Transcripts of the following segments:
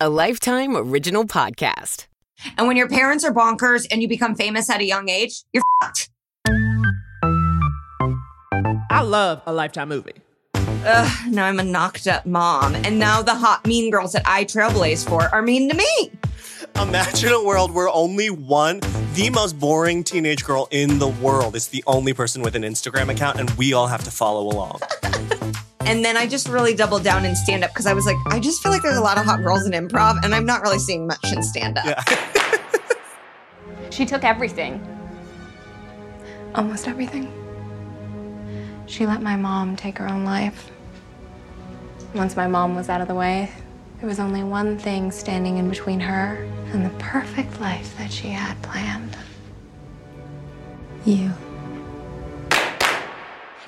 a Lifetime Original Podcast. And when your parents are bonkers and you become famous at a young age, you're fucked. I love a Lifetime movie. Ugh, now I'm a knocked up mom. And now the hot mean girls that I trailblaze for are mean to me. Imagine a world where only one, the most boring teenage girl in the world, is the only person with an Instagram account, and we all have to follow along. And then I just really doubled down in stand up because I was like, I just feel like there's a lot of hot girls in improv, and I'm not really seeing much in stand up. Yeah. She took everything. Almost everything. She let my mom take her own life. Once my mom was out of the way, there was only one thing standing in between her and the perfect life that she had planned. You.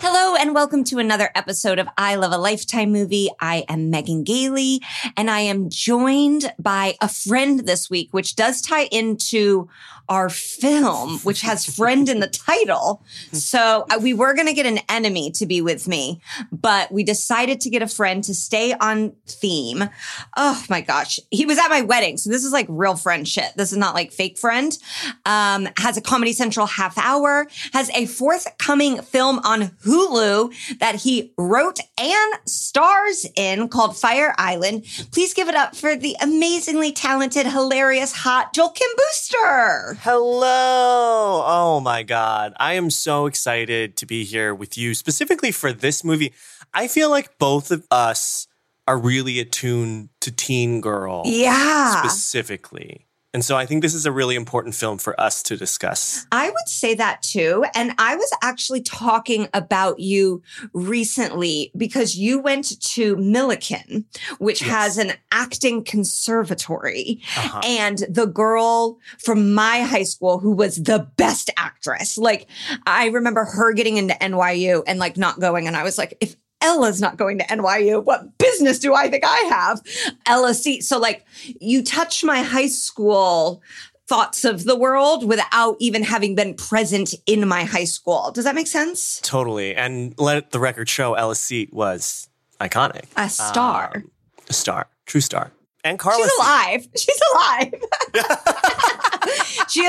Hello, and welcome to another episode of I Love a Lifetime Movie. I am Megan Gailey, and I am joined by a friend this week, which does tie into our film, which has friend in the title. So uh, we were going to get an enemy to be with me, but we decided to get a friend to stay on theme. Oh my gosh. He was at my wedding. So this is like real friend shit. This is not like fake friend. Um, has a Comedy Central half hour, has a forthcoming film on Hulu that he wrote and stars in called Fire Island. Please give it up for the amazingly talented, hilarious, hot Joel Kim Booster. Hello. Oh my God. I am so excited to be here with you, specifically for this movie. I feel like both of us are really attuned to Teen Girl Yeah. specifically. And so I think this is a really important film for us to discuss. I would say that too. And I was actually talking about you recently because you went to Millikin, which Yes. has an acting conservatory. Uh-huh. And the girl from my high school who was the best actress, like I remember her getting into NYU and like not going. And I was like, if Ella's not going to NYU. What business do I think I have? Ella C. So like you touch my high school thoughts of the world without even having been present in my high school. Does that make sense? Totally. And let the record show Ella Seat was iconic. A star. Um, a star. True star. And Carla She's alive. She's alive.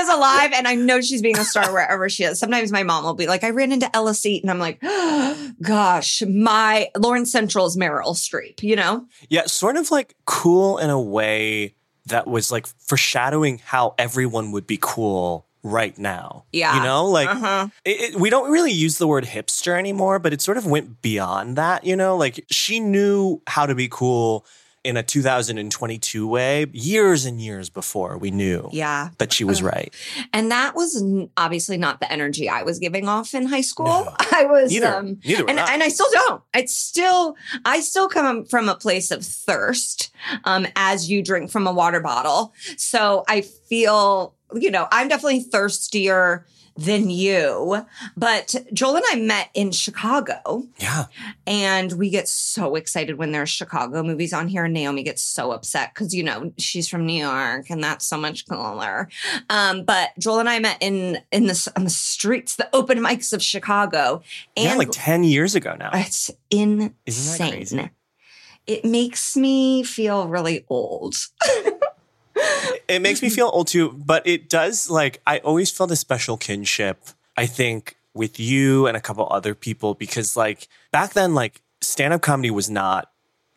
Is alive, and I know she's being a star wherever she is. Sometimes my mom will be like, I ran into Ella Seat, and I'm like, gosh, my Lawrence Central's Meryl Streep, you know? Yeah, sort of like cool in a way that was like foreshadowing how everyone would be cool right now. Yeah. You know, like Uh-huh. it, it- we don't really use the word hipster anymore, but it sort of went beyond that, you know? Like she knew how to be cool in a 2022 way years and years before we knew Yeah. that she was right. And that was obviously not the energy I was giving off in high school. No. I was, Neither- um, neither and, I. and I still don't. It's still, I still come from a place of thirst, um, as you drink from a water bottle. So I feel, you know, I'm definitely thirstier than you. But Joel and I met in Chicago Yeah. and we get so excited when there's Chicago movies on here. And Naomi gets so upset because, you know, she's from New York and that's so much cooler. Um, but Joel and I met in in the on the streets, the open mics of Chicago, and yeah, like 10 years ago now. it's insane. Isn't that crazy? It makes me feel really old. it makes me feel old too, but it does like I always felt a special kinship, I think, with you and a couple other people because like back then, like stand-up comedy was not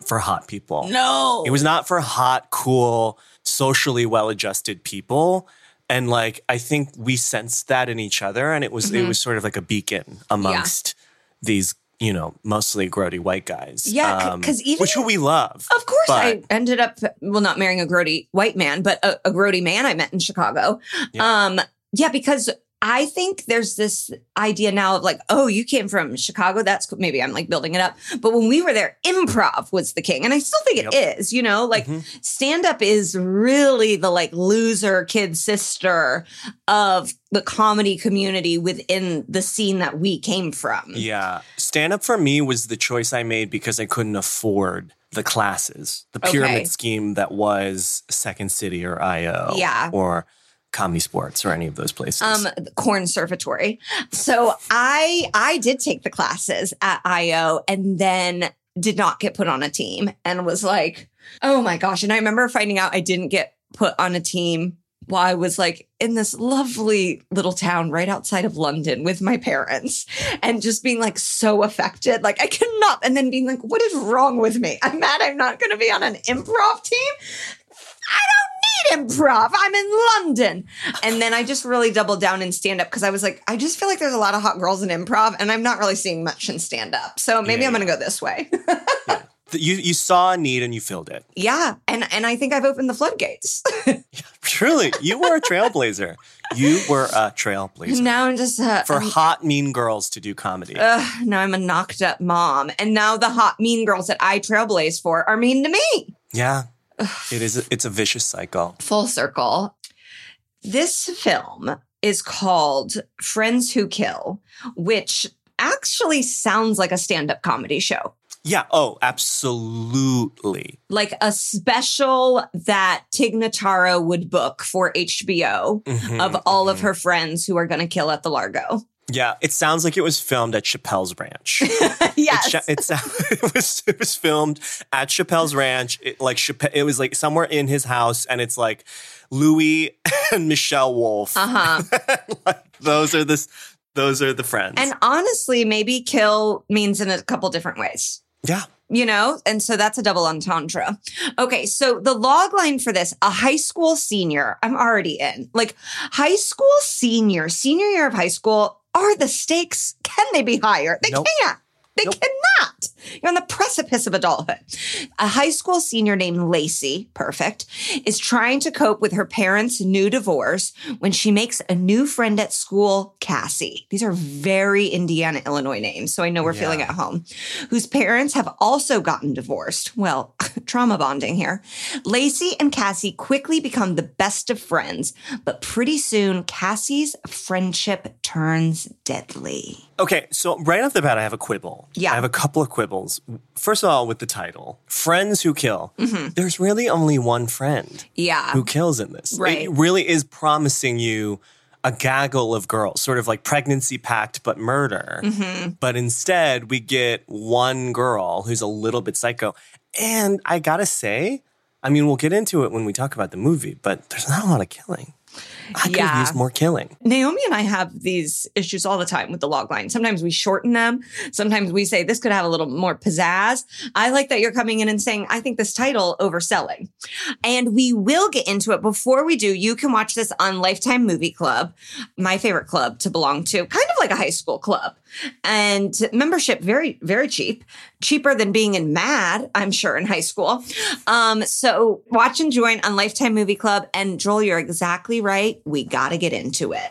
for hot people. No, It was not for hot, cool, socially well-adjusted people. And like I think we sensed that in each other and it was Mm-hmm. it was sort of like a beacon amongst these, you know, mostly grody white guys. Yeah, c- um, even- which who we love. Of course, But- I ended up well not marrying a grody white man, but a, a grody man I met in Chicago. Yeah. Um, yeah, because I think there's this idea now of like, oh, you came from Chicago. That's cool. maybe I'm like building it up. But when we were there, improv was the king. And I still think it is, you know, like Mhm. stand up is really the like loser kid sister of the comedy community within the scene that we came from. Yeah. Stand up for me was the choice I made because I couldn't afford the classes, the pyramid Okay. scheme that was Second City or IO. Yeah. Or Comedy Sports or any of those places. um corn conservatory so i i did take the classes at io and then did not get put on a team and was like Oh my gosh. And I remember finding out I didn't get put on a team while I was like in this lovely little town right outside of London with my parents and just being like so affected. Like I cannot. And then being like, what is wrong with me? I'm mad I'm not going to be on an improv team. I don't need improv. I'm in London. And then I just really doubled down in stand up because I was like, I just feel like there's a lot of hot girls in improv and I'm not really seeing much in stand up. So maybe Yeah, I'm going to go this way. You you saw a need and you filled it. yeah. And and I think I've opened the floodgates. Truly, you were a trailblazer. You were a trailblazer now I'm just uh, for I'm- hot mean girls to do comedy. Ugh, now I'm a knocked up mom. And now the hot mean girls that I trailblaze for are mean to me. yeah, it is. It's a vicious cycle. Full circle. This film is called Friends Who Kill, which actually sounds like a stand up comedy show. Yeah. Oh, absolutely. Like a special that Tig Notaro would book for HBO Mhm, of all of mhm. her friends who are going to kill at the Largo. Yeah, it sounds like it was filmed at Chappelle's Ranch. yes. It, it, it was it was filmed at Chappelle's Ranch. It, like Chappelle, it was like somewhere in his house, and it's like Louis and Michelle Wolf. uh huh. like, those are this. Those are the friends. And honestly, maybe kill means in a couple different ways. yeah, you know and so that's a double entendre okay so the log line for this a high school senior i'm already in like high school senior senior year of high school are the stakes can they be higher they Nope. can't they Nope. cannot you're on the precipice of adulthood a high school senior named lacey perfect is trying to cope with her parents new divorce when she makes a new friend at school cassie these are very indiana illinois names so i know we're feeling at home whose parents have also gotten divorced. Well, trauma bonding here. Lacey and Cassie quickly become the best of friends, but pretty soon Cassie's friendship turns deadly. Okay, so right off the bat, I have a quibble. Yeah. I have a couple of quibbles. First of all, with the title, Friends Who Kill, Mm-hmm. there's really only one friend Yeah. who kills in this. Right. It really is promising you a gaggle of girls, sort of like pregnancy pact, but murder. Mm-hmm. But instead, we get one girl who's a little bit psycho. And I gotta say, I mean, we'll get into it when we talk about the movie, but there's not a lot of killing. I could Yeah. used more killing. Naomi and I have these issues all the time with the log line. Sometimes we shorten them. Sometimes we say this could have a little more pizzazz. I like that you're coming in and saying, I think this title overselling. And we will get into it. Before we do, you can watch this on Lifetime Movie Club, my favorite club to belong to, kind of like a high school club. And membership very, very cheap, cheaper than being in Mad, I'm sure, in high school. Um, so watch and join on Lifetime Movie Club. And Joel, you're exactly right. We got to get into it.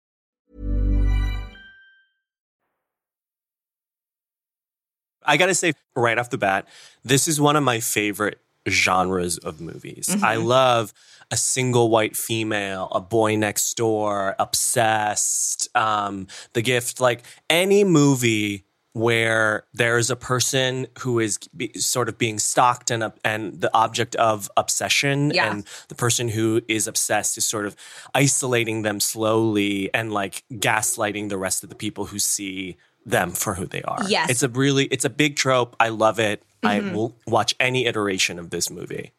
I gotta say, right off the bat, this is one of my favorite genres of movies. I love a single white female, a boy next door, obsessed, um, the gift, like any movie where there's a person who is be, sort of being stalked and, and the object of obsession Yeah. and the person who is obsessed is sort of isolating them slowly and like gaslighting the rest of the people who see them for who they are. Yes. It's a really it's a big trope. I love it. I mm-hmm. will watch any iteration of this movie.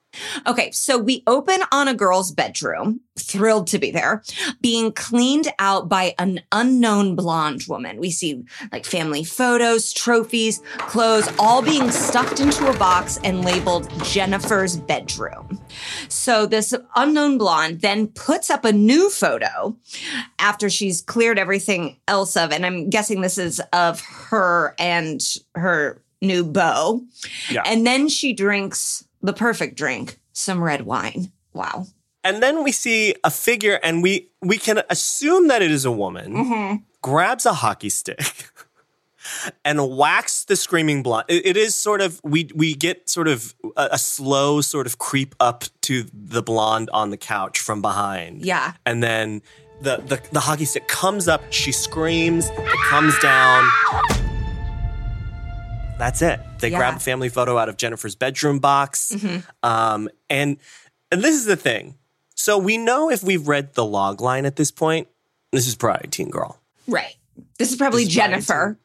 Okay, so we open on a girl's bedroom, thrilled to be there, being cleaned out by an unknown blonde woman. We see like family photos, trophies, clothes, all being stuffed into a box and labeled Jennifer's bedroom. So this unknown blonde then puts up a new photo after she's cleared everything else of, and I'm guessing this is of her and her new beau. Yeah. And then she drinks the perfect drink, some red wine. Wow. And then we see a figure and we we can assume that it is a woman. Mm-hmm. Grabs a hockey stick. and whacks the screaming blonde. It, it is sort of we we get sort of a, a slow sort of creep up to the blonde on the couch from behind. Yeah. and then the the, the hockey stick comes up. She screams. It comes down. That's it. They Yeah. grab a family photo out of Jennifer's bedroom box. Um, and and this is the thing. So we know if we've read the log line at this point, this is probably Teen Girl. Right. This is probably This is probably Jennifer.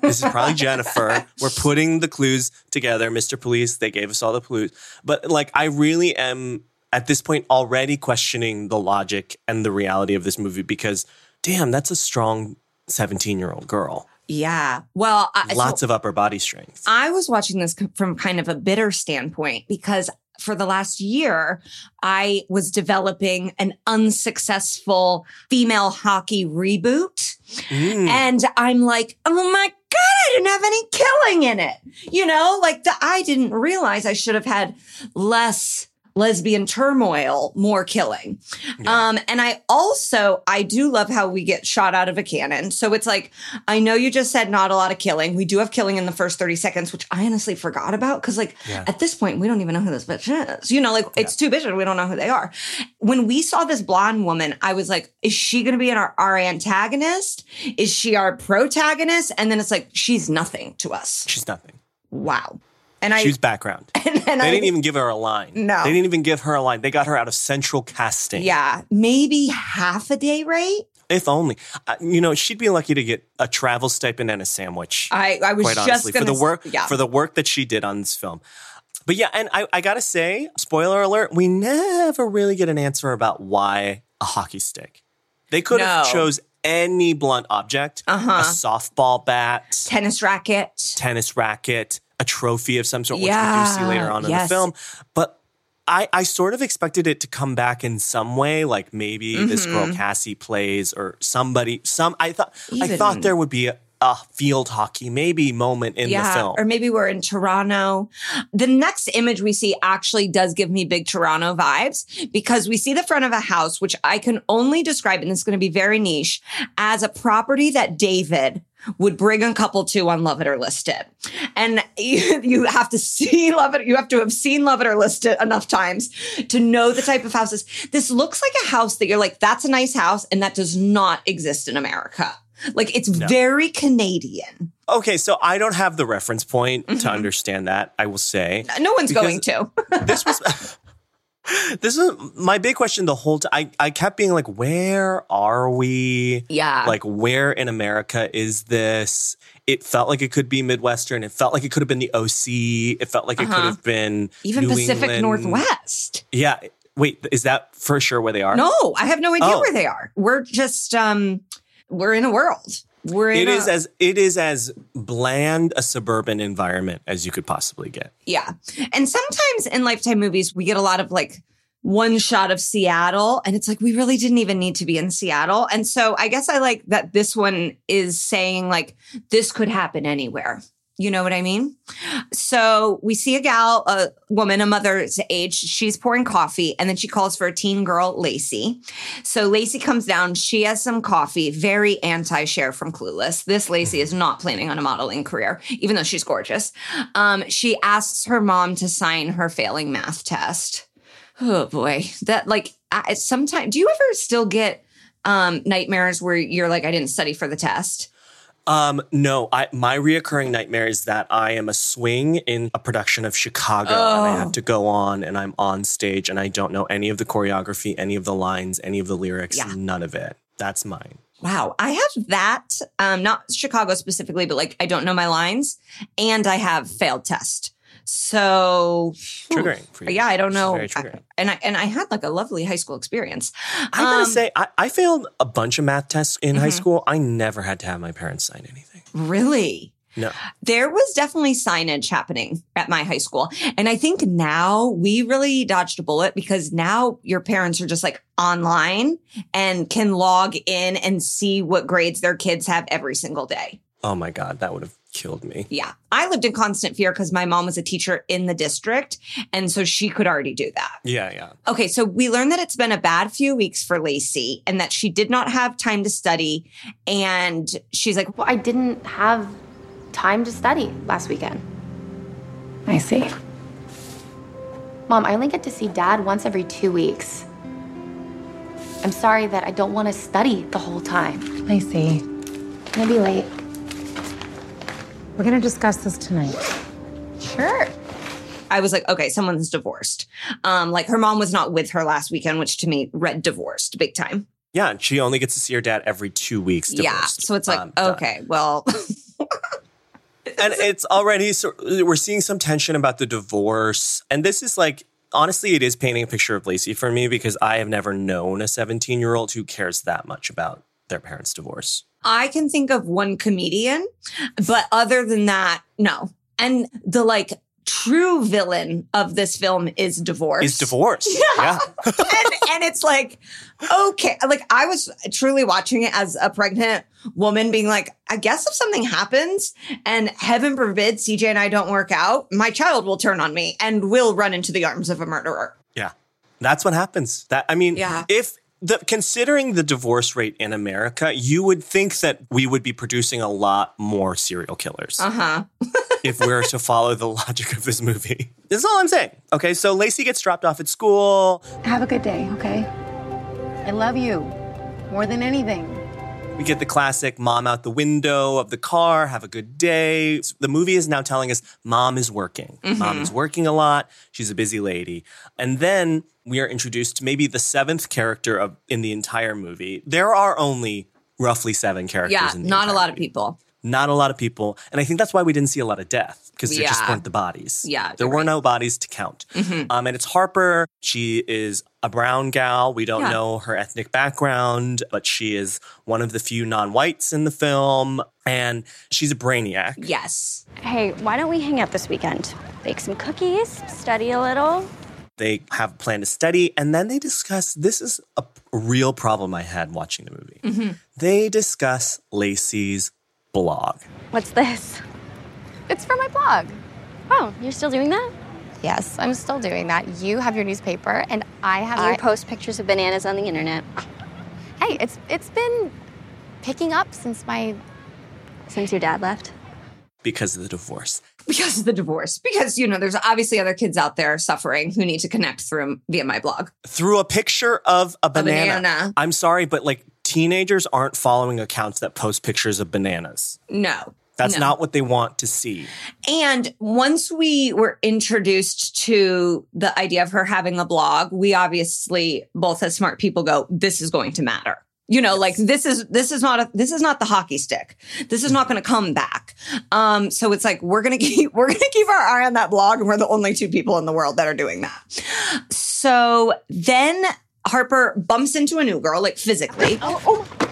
This is probably Jennifer. We're putting the clues together. Mr. Police, they gave us all the clues. But like, I really am at this point already questioning the logic and the reality of this movie because, damn, that's a strong 17 year old girl. Yeah. Well, I, so Lots of upper body strength. I was watching this from kind of a bitter standpoint because for the last year, I was developing an unsuccessful female hockey reboot. Mm. And I'm like, oh my God, I didn't have any killing in it. You know, like the, I didn't realize I should have had less lesbian turmoil, more killing. Um, and I also, I do love how we get shot out of a cannon. So it's like, I know you just said not a lot of killing. We do have killing in the first 30 seconds, which I honestly forgot about. Cause like Yeah. at this point, we don't even know who this bitch is. You know, like it's two bitches. We don't know who they are. When we saw this blonde woman, I was like, is she going to be our, our antagonist? Is she our protagonist? And then it's like, she's nothing to us. She's nothing. Wow. And I, She was background. and, and They I, didn't even give her a line. No. They didn't even give her a line. They got her out of central casting. yeah, maybe half a day rate. If only. Uh, you know, she'd be lucky to get a travel stipend and a sandwich. I, I was quite just honestly, gonna for the work yeah. for the work that she did on this film. But yeah, and I, I gotta say, spoiler alert, we never really get an answer about why a hockey stick. They could have No. chose any blunt object, Uh-huh. a softball bat, tennis racket. tennis racket, a trophy of some sort, which we do see later on in the film. But I, I sort of expected it to come back in some way, like maybe this girl Cassie plays or somebody. Some I thought I Mm-hmm. Thought there would be a, a field hockey maybe moment in the film. Or maybe we're in Toronto. The next image we see actually does give me big Toronto vibes because we see the front of a house, which I can only describe, and this is going to be very niche, as a property that David would bring a couple to on Love It or List It. And you, you have to see Love It, you have to have seen Love It or List It enough times to know the type of houses. This looks like a house that you're like, that's a nice house, and that does not exist in America. Like it's very Canadian. Okay, so I don't have the reference point Mm-hmm. to understand that. I will say No one's going to. this was this is my big question the whole time. I, I kept being like, where are we? Yeah. Like, where in America is this? It felt like it could be Midwestern. It felt like it could have been the OC. It felt like it could have been Uh-huh. Even New Pacific England. Northwest. Yeah. Wait, is that for sure where they are? No, I have no idea Oh. where they are. We're just um we're in a world. We're in It is a, as it is as bland a suburban environment as you could possibly get. yeah. And sometimes in lifetime movies we get a lot of like one shot of Seattle and it's like we really didn't even need to be in Seattle. And so I guess I like that this one is saying like this could happen anywhere. You know what I mean? So we see a gal, a woman, a mother's age. She's pouring coffee and then she calls for a teen girl, Lacey. So Lacey comes down. She has some coffee, very anti Cher from Clueless. This Lacey is not planning on a modeling career, even though she's gorgeous. Um, she asks her mom to sign her failing math test. Oh boy. That like, I, sometimes, do you ever still get um, nightmares where you're like, I didn't study for the test? Um, no, I my reoccurring nightmare is that I am a swing in a production of Chicago and I Oh. have to go on and I'm on stage and I don't know any of the choreography, any of the lines, any of the lyrics, Yeah. none of it. That's mine. Wow, I have that. Um, not Chicago specifically, but like I don't know my lines, and I have failed test. So Triggering for you. yeah, I don't know. I- and I and I had like a lovely high school experience. I gotta Um, say, I, I failed a bunch of math tests in Mm-hmm. high school. I never had to have my parents sign anything. really. No. There was definitely signage happening at my high school. And I think now we really dodged a bullet because now your parents are just like online and can log in and see what grades their kids have every single day. Oh my God, that would have killed me. Yeah. I lived in constant fear because my mom was a teacher in the district. And so she could already do that. Yeah, yeah. Okay. So we learned that it's been a bad few weeks for Lacey and that she did not have time to study. And she's like, Well, I didn't have time to study last weekend. I see. Mom, I only get to see Dad once every two weeks. I'm sorry that I don't want to study the whole time. I see. I'm gonna be late. We're gonna discuss this tonight. Sure. I was like, okay, someone's divorced. Um, like her mom was not with her last weekend, which to me read divorced big time. Yeah, and she only gets to see her dad every two weeks. Yeah. So it's like, Um, done. okay, well, and it's already so we're seeing some tension about the divorce and this is like honestly it is painting a picture of lacey for me because i have never known a 17 year old who cares that much about their parents divorce I can think of one comedian, but other than that, no. And the like true villain of this film is divorce. is divorce yeah, and, and it's like, okay. Like I was truly watching it as a pregnant woman being like, I guess if something happens and heaven forbid CJ and I don't work out, my child will turn on me and will run into the arms of a murderer. yeah that's what happens that i mean Yeah. if the considering the divorce rate in america you would think that we would be producing a lot more serial killers Uh huh. if we're to follow the logic of this movie This is all i'm saying okay so lacey gets dropped off at school Have a good day, okay? I love you more than anything. We get the classic mom out the window of the car, have a good day. The movie is now telling us mom is working. Mom is working a lot. She's a busy lady. And then we are introduced to maybe the seventh character of in the entire movie. There are only roughly seven characters Yeah. in the Not a lot of people. Not a lot of people. And I think that's why we didn't see a lot of death because there just weren't the bodies. Yeah, There were right. no bodies to count. Um, and it's Harper. She is a brown gal. We don't Yeah. know her ethnic background, but she is one of the few non whites in the film. And she's a brainiac. Yes. Hey, why don't we hang out this weekend? Bake some cookies, study a little. They have a plan to study, and then they discuss this is a real problem I had watching the movie. Mm-hmm. They discuss Lacey's blog. What's this? It's for my blog. Oh, you're still doing that? Yes, I'm still doing that. You have your newspaper, and I have I my. post pictures of bananas on the internet hey, it's it's been picking up since my. since your dad left. Because of the divorce. Because of the divorce. Because, you know, there's obviously other kids out there suffering who need to connect through via my blog. through a picture of a banana. banana. I'm sorry, but like teenagers aren't following accounts that post pictures of bananas. No. That's No. not what they want to see. And once we were introduced to the idea of her having a blog, we obviously both as smart people go, this is going to matter. You know, like this is this is not a this is not the hockey stick. This is not going to come back. Um, so it's like we're gonna keep we're gonna keep our eye on that blog, and we're the only two people in the world that are doing that. So then Harper bumps into a new girl, like physically. Oh, oh, oh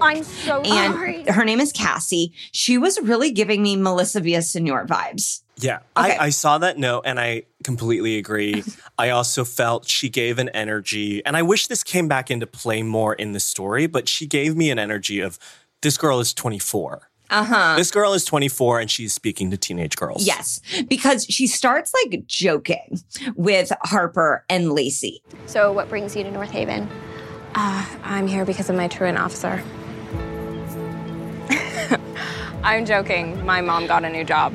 I'm so and sorry. her name is Cassie. She was really giving me Melissa Via Villasenor vibes. Yeah. Okay. I, I saw that note and I completely agree. I also felt she gave an energy, and I wish this came back into play more in the story, but she gave me an energy of this girl is 24. Uh huh. This girl is 24 and she's speaking to teenage girls. Yes, because she starts like joking with Harper and Lacey. so, what brings you to North Haven? Uh, I'm here because of my truant officer. I'm joking. My mom got a new job.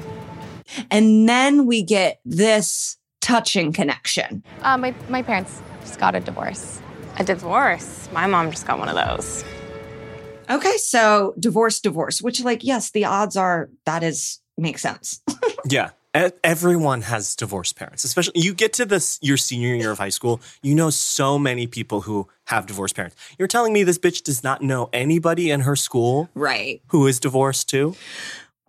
And then we get this touching connection. Uh, my my parents just got a divorce. A divorce? My mom just got one of those. Okay, so divorce, divorce, which, like, yes, the odds are that is makes sense. Yeah. Everyone has divorced parents, especially you get to this your senior year of high school, you know so many people who have divorced parents. You're telling me this bitch does not know anybody in her school right. who is divorced too?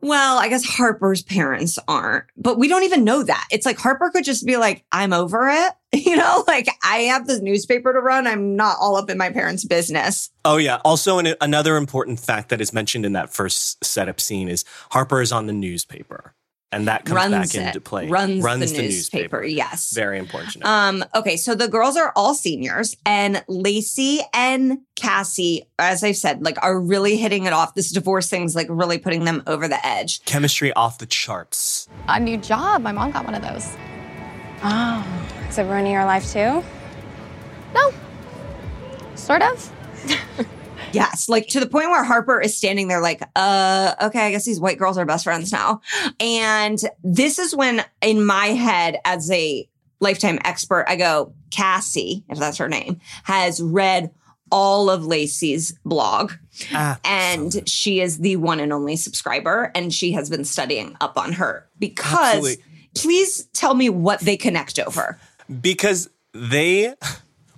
Well, I guess Harper's parents aren't, but we don't even know that. It's like Harper could just be like, I'm over it. You know, like I have this newspaper to run. I'm not all up in my parents' business. Oh yeah. Also, an, another important fact that is mentioned in that first setup scene is Harper is on the newspaper, and that comes runs back it. into play. Runs, the, newspaper. Yes. Very important. Um, okay, so the girls are all seniors, and Lacey and Cassie, as I've said, like are really hitting it off. This divorce thing's like really putting them over the edge. Chemistry off the charts. A new job. My mom got one of those. Oh, is it ruining your life too? No. Sort of. Yes, like to the point where Harper is standing there, like, uh, okay, I guess these white girls are best friends now. And this is when, in my head, as a lifetime expert, I go, Cassie, if that's her name, has read all of Lacey's blog. Ah, and she is the one and only subscriber, and she has been studying up on her because. Absolutely. Please tell me what they connect over. because they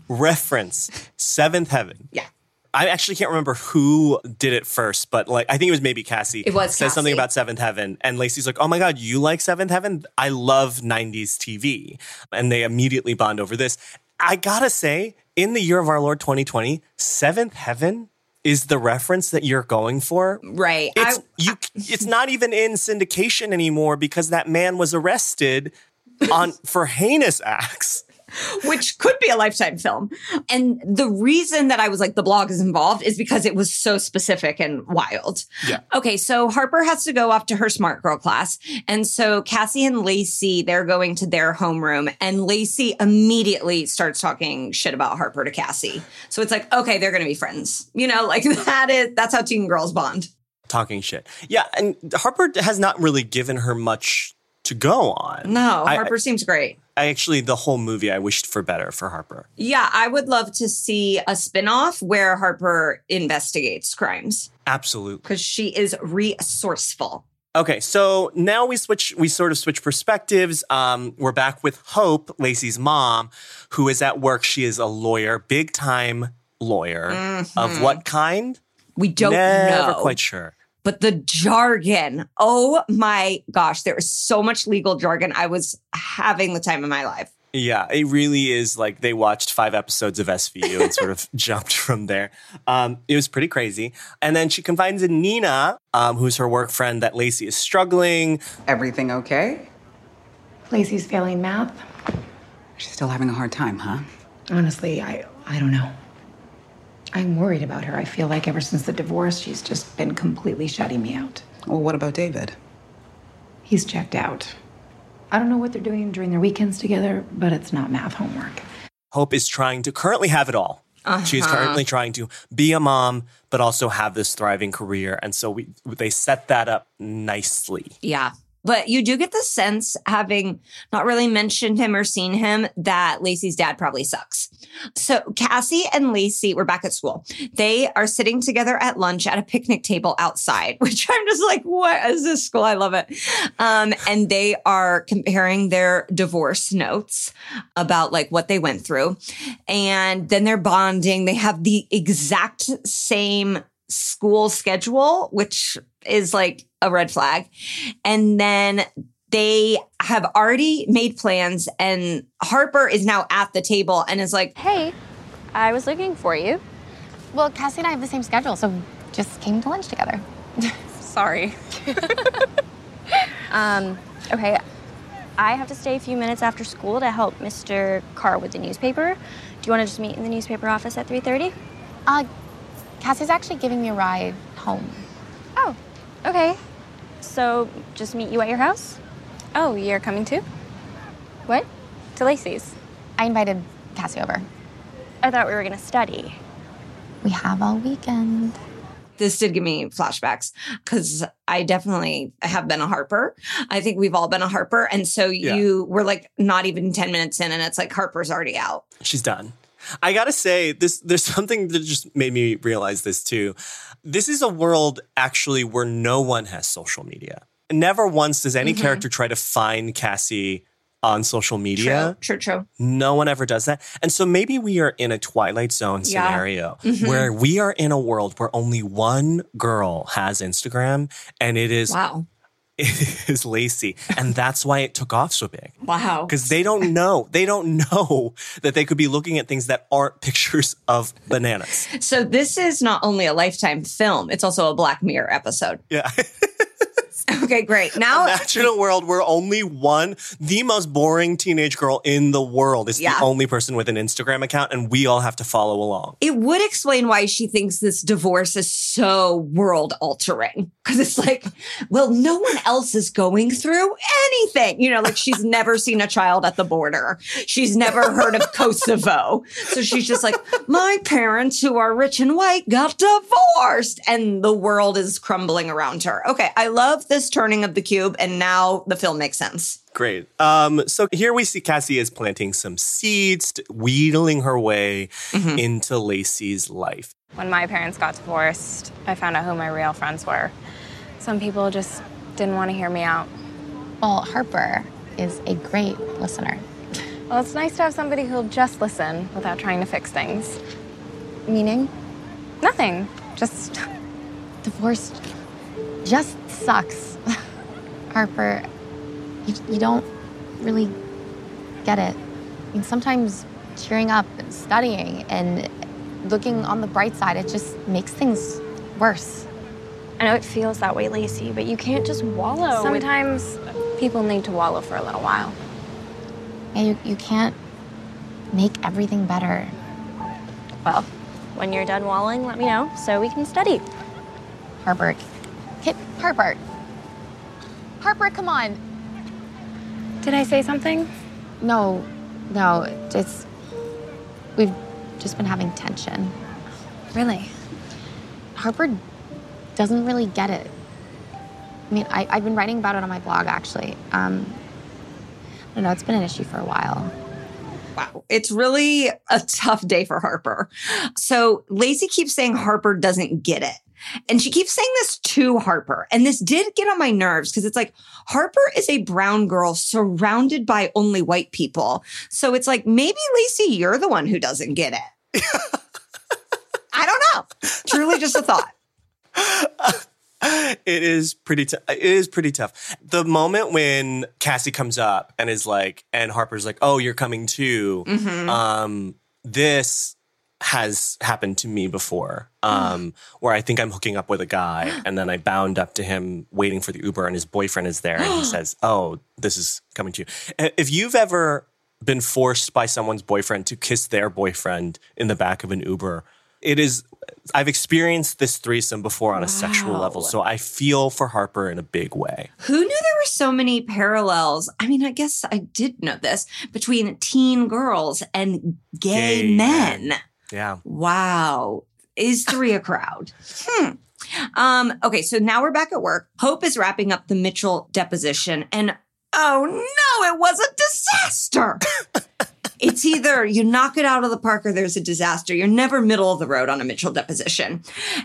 reference Seventh Heaven. Yeah. I actually can't remember who did it first, but like I think it was maybe Cassie. It was says something about Seventh Heaven, and Lacey's like, "Oh my god, you like Seventh Heaven? I love '90s TV," and they immediately bond over this. I gotta say, in the year of our Lord 2020, Seventh Heaven is the reference that you're going for. Right. It's I- you. It's not even in syndication anymore because that man was arrested on for heinous acts. which could be a lifetime film. And the reason that I was like, the blog is involved is because it was so specific and wild. Yeah. Okay. So Harper has to go off to her smart girl class. And so Cassie and Lacey, they're going to their homeroom and Lacey immediately starts talking shit about Harper to Cassie. So it's like, okay, they're going to be friends. You know, like that is, that's how teen girls bond. talking shit. Yeah, and Harper has not really given her much to go on. No, I- Harper seems great. I actually the whole movie I wished for better for Harper. Yeah, I would love to see a spinoff where Harper investigates crimes Absolutely. because she is resourceful. Okay, so now we switch. We sort of switch perspectives. Um, we're back with Hope, Lacey's mom, who is at work. She is a lawyer, big time lawyer. Of what kind? We don't Never know. quite sure. But the jargon, oh my gosh, there is so much legal jargon. I was having the time of my life. Yeah, it really is like they watched five episodes of SVU and sort of jumped from there. Um, it was pretty crazy. And then she confides in Nina, um, who's her work friend, that Lacey is struggling. Everything okay? Lacey's failing math. She's still having a hard time, huh? Honestly, I I don't know. I'm worried about her. I feel like ever since the divorce, she's just been completely shutting me out. Well, what about David? He's checked out. I don't know what they're doing during their weekends together, but it's not math homework. Hope is trying to currently have it all. She's uh-huh. currently trying to be a mom, but also have this thriving career. And so we they set that up nicely. Yeah. But you do get the sense, having not really mentioned him or seen him, that Lacey's dad probably sucks. So Cassie and Lacey were back at school. They are sitting together at lunch at a picnic table outside, which I'm just like, what is this school? I love it. Um, and they are comparing their divorce notes about like what they went through. And then they're bonding. They have the exact same school schedule, which is like a red flag. And then they have already made plans, and Harper is now at the table and is like, Hey, I was looking for you. Well, Cassie and I have the same schedule, so just came to lunch together. Sorry. um, okay. I have to stay a few minutes after school to help Mr. Carr with the newspaper. Do you want to just meet in the newspaper office at 3:30? Uh, Cassie's actually giving me a ride home. Oh, okay. So, just meet you at your house? Oh, you're coming too? What? To Lacey's. I invited Cassie over. I thought we were going to study. We have all weekend. this did give me flashbacks because I definitely have been a Harper. I think we've all been a Harper. And so Yeah. you were like not even 10 minutes in, and it's like Harper's already out. She's done. I gotta say, this there's something that just made me realize this too. This is a world actually where no one has social media. Never once does any mm-hmm. character try to find Cassie on social media. True, true, true. No one ever does that. And so maybe we are in a Twilight Zone Yeah. scenario mm-hmm. where we are in a world where only one girl has Instagram and it is Wow. It is Lacey. And that's why it took off so big. Wow. Because they don't know. They don't know that they could be looking at things that aren't pictures of bananas. So this is not only a lifetime film, it's also a Black Mirror episode. Yeah. Okay, great. Now Imagine a world where only one, the most boring teenage girl in the world, is Yeah. the only person with an Instagram account, and we all have to follow along. it would explain why she thinks this divorce is so world altering. Cause it's like, well, no one else is going through anything. You know, like she's never seen a child at the border. She's never heard of Kosovo. So she's just like, my parents who are rich and white got divorced and the world is crumbling around her. Okay. I love this turning of the cube. And now the film makes sense. Great. Um, so here we see Cassie is planting some seeds, wheedling her way Mm-hmm. into Lacey's life. When my parents got divorced, I found out who my real friends were. Some people just didn't want to hear me out. Well, Harper is a great listener. Well, it's nice to have somebody who'll just listen without trying to fix things. Meaning, Nothing. Just divorce just sucks. Harper, you, you don't really get it. I mean, sometimes cheering up and studying and looking on the bright side, it just makes things worse. I know it feels that way, Lacey, but you can't just wallow. with- sometimes people need to wallow for a little while. And you, you can't make everything better. Well, when you're done wallowing, let me know so we can study. Harper, Harper. Harper, come on. Did I say something? No, no, it's. We've just been having tension. Really? Harper doesn't really get it. I mean, I, I've been writing about it on my blog, actually. Um, I don't know, it's been an issue for a while. Wow. It's really a tough day for Harper. So Lacey keeps saying Harper doesn't get it. And she keeps saying this to Harper. And this did get on my nerves because it's like Harper is a brown girl surrounded by only white people. So it's like maybe Lacey, you're the one who doesn't get it. I don't know. Truly just a thought. It is pretty. T- it is pretty tough. The moment when Cassie comes up and is like, and Harper's like, "Oh, you're coming too." Mhm. Um, this has happened to me before, um, where I think I'm hooking up with a guy, and then I bound up to him waiting for the Uber, and his boyfriend is there, and he says, "Oh, this is coming to you." If you've ever been forced by someone's boyfriend to kiss their boyfriend in the back of an Uber, it is. I've experienced this threesome before on a sexual level, so I feel for Harper in a big way. Who knew there were so many parallels? I mean, I guess I did know this between teen girls and gay, Gay men. Yeah. Wow. Is three a crowd? Hmm. Um, okay, so now we're back at work. Hope is wrapping up the Mitchell deposition, and oh no, it was a disaster. it's either you knock it out of the park or there's a disaster. You're never middle of the road on a Mitchell deposition.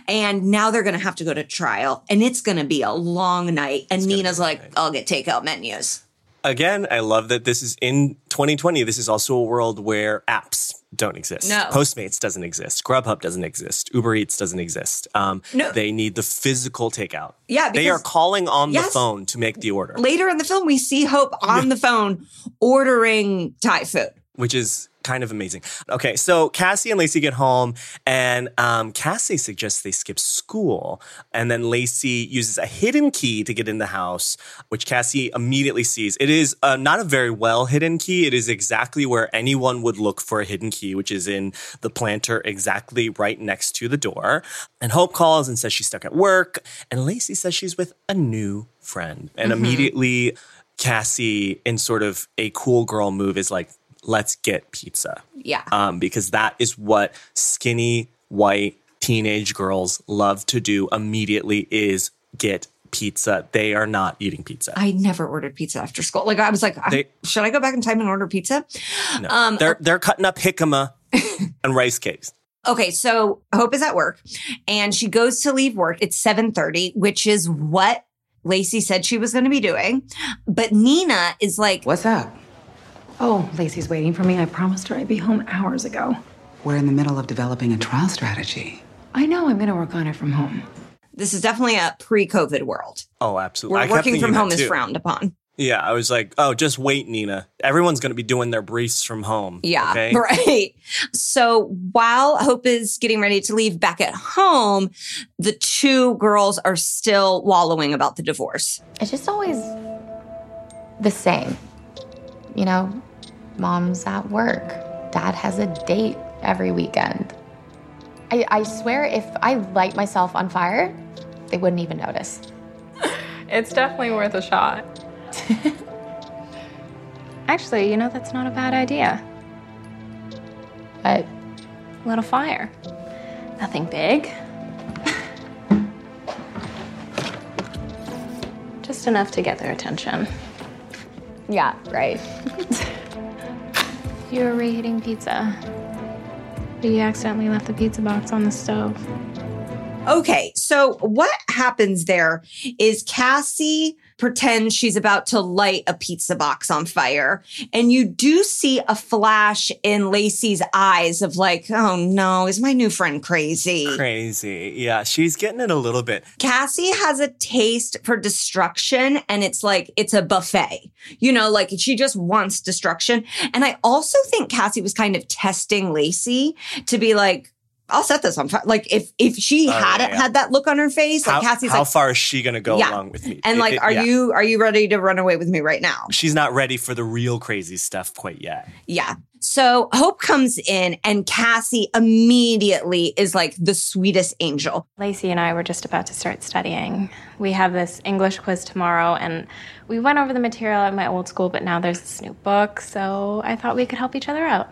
And now they're gonna have to go to trial, and it's gonna be a long night. And Nina's like, I'll get takeout menus. Again, I love that this is in 2020. This is also a world where apps don't exist. No. Postmates doesn't exist. Grubhub doesn't exist. Uber Eats doesn't exist. Um, No. They need the physical takeout. Yeah, they are calling on the phone to make the order, Later in the film, we see Hope on the phone ordering Thai food. which is kind of amazing. Okay, so Cassie and Lacey get home, and um, Cassie suggests they skip school, and then Lacey uses a hidden key to get in the house, which Cassie immediately sees. It is uh, not a very well hidden key. It is exactly where anyone would look for a hidden key, which is in the planter exactly right next to the door. And Hope calls and says she's stuck at work, and Lacey says she's with a new friend, and Mhm. immediately. Cassie, in sort of a cool girl move, is like, let's get pizza. Yeah. Um, because that is what skinny white teenage girls love to do immediately is get pizza. They are not eating pizza. I never ordered pizza after school. Like I was like, They- should I go back in time and order pizza? No. Um, they're they're cutting up jicama and rice cakes. Okay, so Hope is at work and she goes to leave work. It's 7:30, which is what Lacey said she was going to be doing. But Nina is like, What's up? Oh, Lacey's waiting for me. I promised her I'd be home hours ago. We're in the middle of developing a trial strategy. I know I'm going to work on it from home. this is definitely a pre-COVID world Oh, absolutely. where I working from home is frowned upon. Yeah, I was like, oh, just wait, Nina. Everyone's going to be doing their briefs from home. Yeah, okay? right. So while Hope is getting ready to leave back at home, the two girls are still wallowing about the divorce. It's just always the same. You know, mom's at work, dad has a date every weekend. I, I swear, if I light myself on fire, they wouldn't even notice. It's definitely worth a shot. Actually, you know, that's not a bad idea. But A little fire. Nothing big. Just enough to get their attention. Yeah, right. You were reheating pizza. But you accidentally left the pizza box on the stove. Okay, so what happens there is Cassie pretends she's about to light a pizza box on fire. And you do see a flash in Lacey's eyes of like, oh no, is my new friend crazy? Crazy. Yeah, she's getting it a little bit. Cassie has a taste for destruction and it's like it's a buffet. You know, like she just wants destruction. And I also think Cassie was kind of testing Lacey to be like, I'll set this on fire. Like if if she Oh, hadn't yeah. had that look on her face, like how Cassie's how like, far is she going to go Yeah. along with me? and It- like, it- are yeah. you are you ready to run away with me right now? She's not ready for the real crazy stuff quite yet. Yeah. So Hope comes in and Cassie immediately is like the sweetest angel. Lacey and I were just about to start studying. We have this English quiz tomorrow, and we went over the material at my old school, but now there's this new book, so I thought we could help each other out.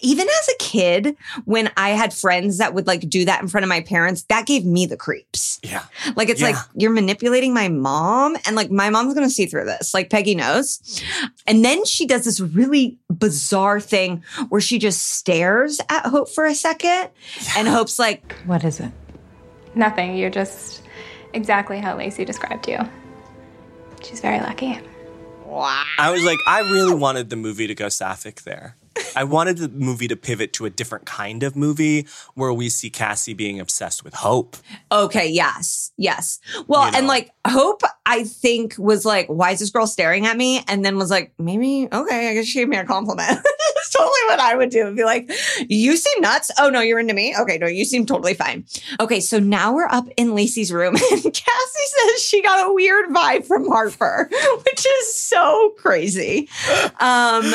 Even as a kid, when I had friends that would like do that in front of my parents, that gave me the creeps. Yeah. Like it's Yeah. like you're manipulating my mom, and like my mom's gonna see through this. Like Peggy knows. And then she does this really bizarre thing where she just stares at Hope for a second, and Hope's like, What is it? Nothing, you're just exactly how Lacey described you. She's very lucky. Wow. I was like, I really wanted the movie to go sapphic there. I wanted the movie to pivot to a different kind of movie where we see Cassie being obsessed with Hope. Okay, yes, yes. Well, You know. and like Hope, I think was like, why is this girl staring at me? And then was like, maybe, okay, I guess she gave me a compliment. It's totally what I would do. Be like, you seem nuts. Oh no, you're into me. Okay, no, you seem totally fine. Okay, so now we're up in Lacey's room and Cassie says she got a weird vibe from Harper, which is so crazy. Um,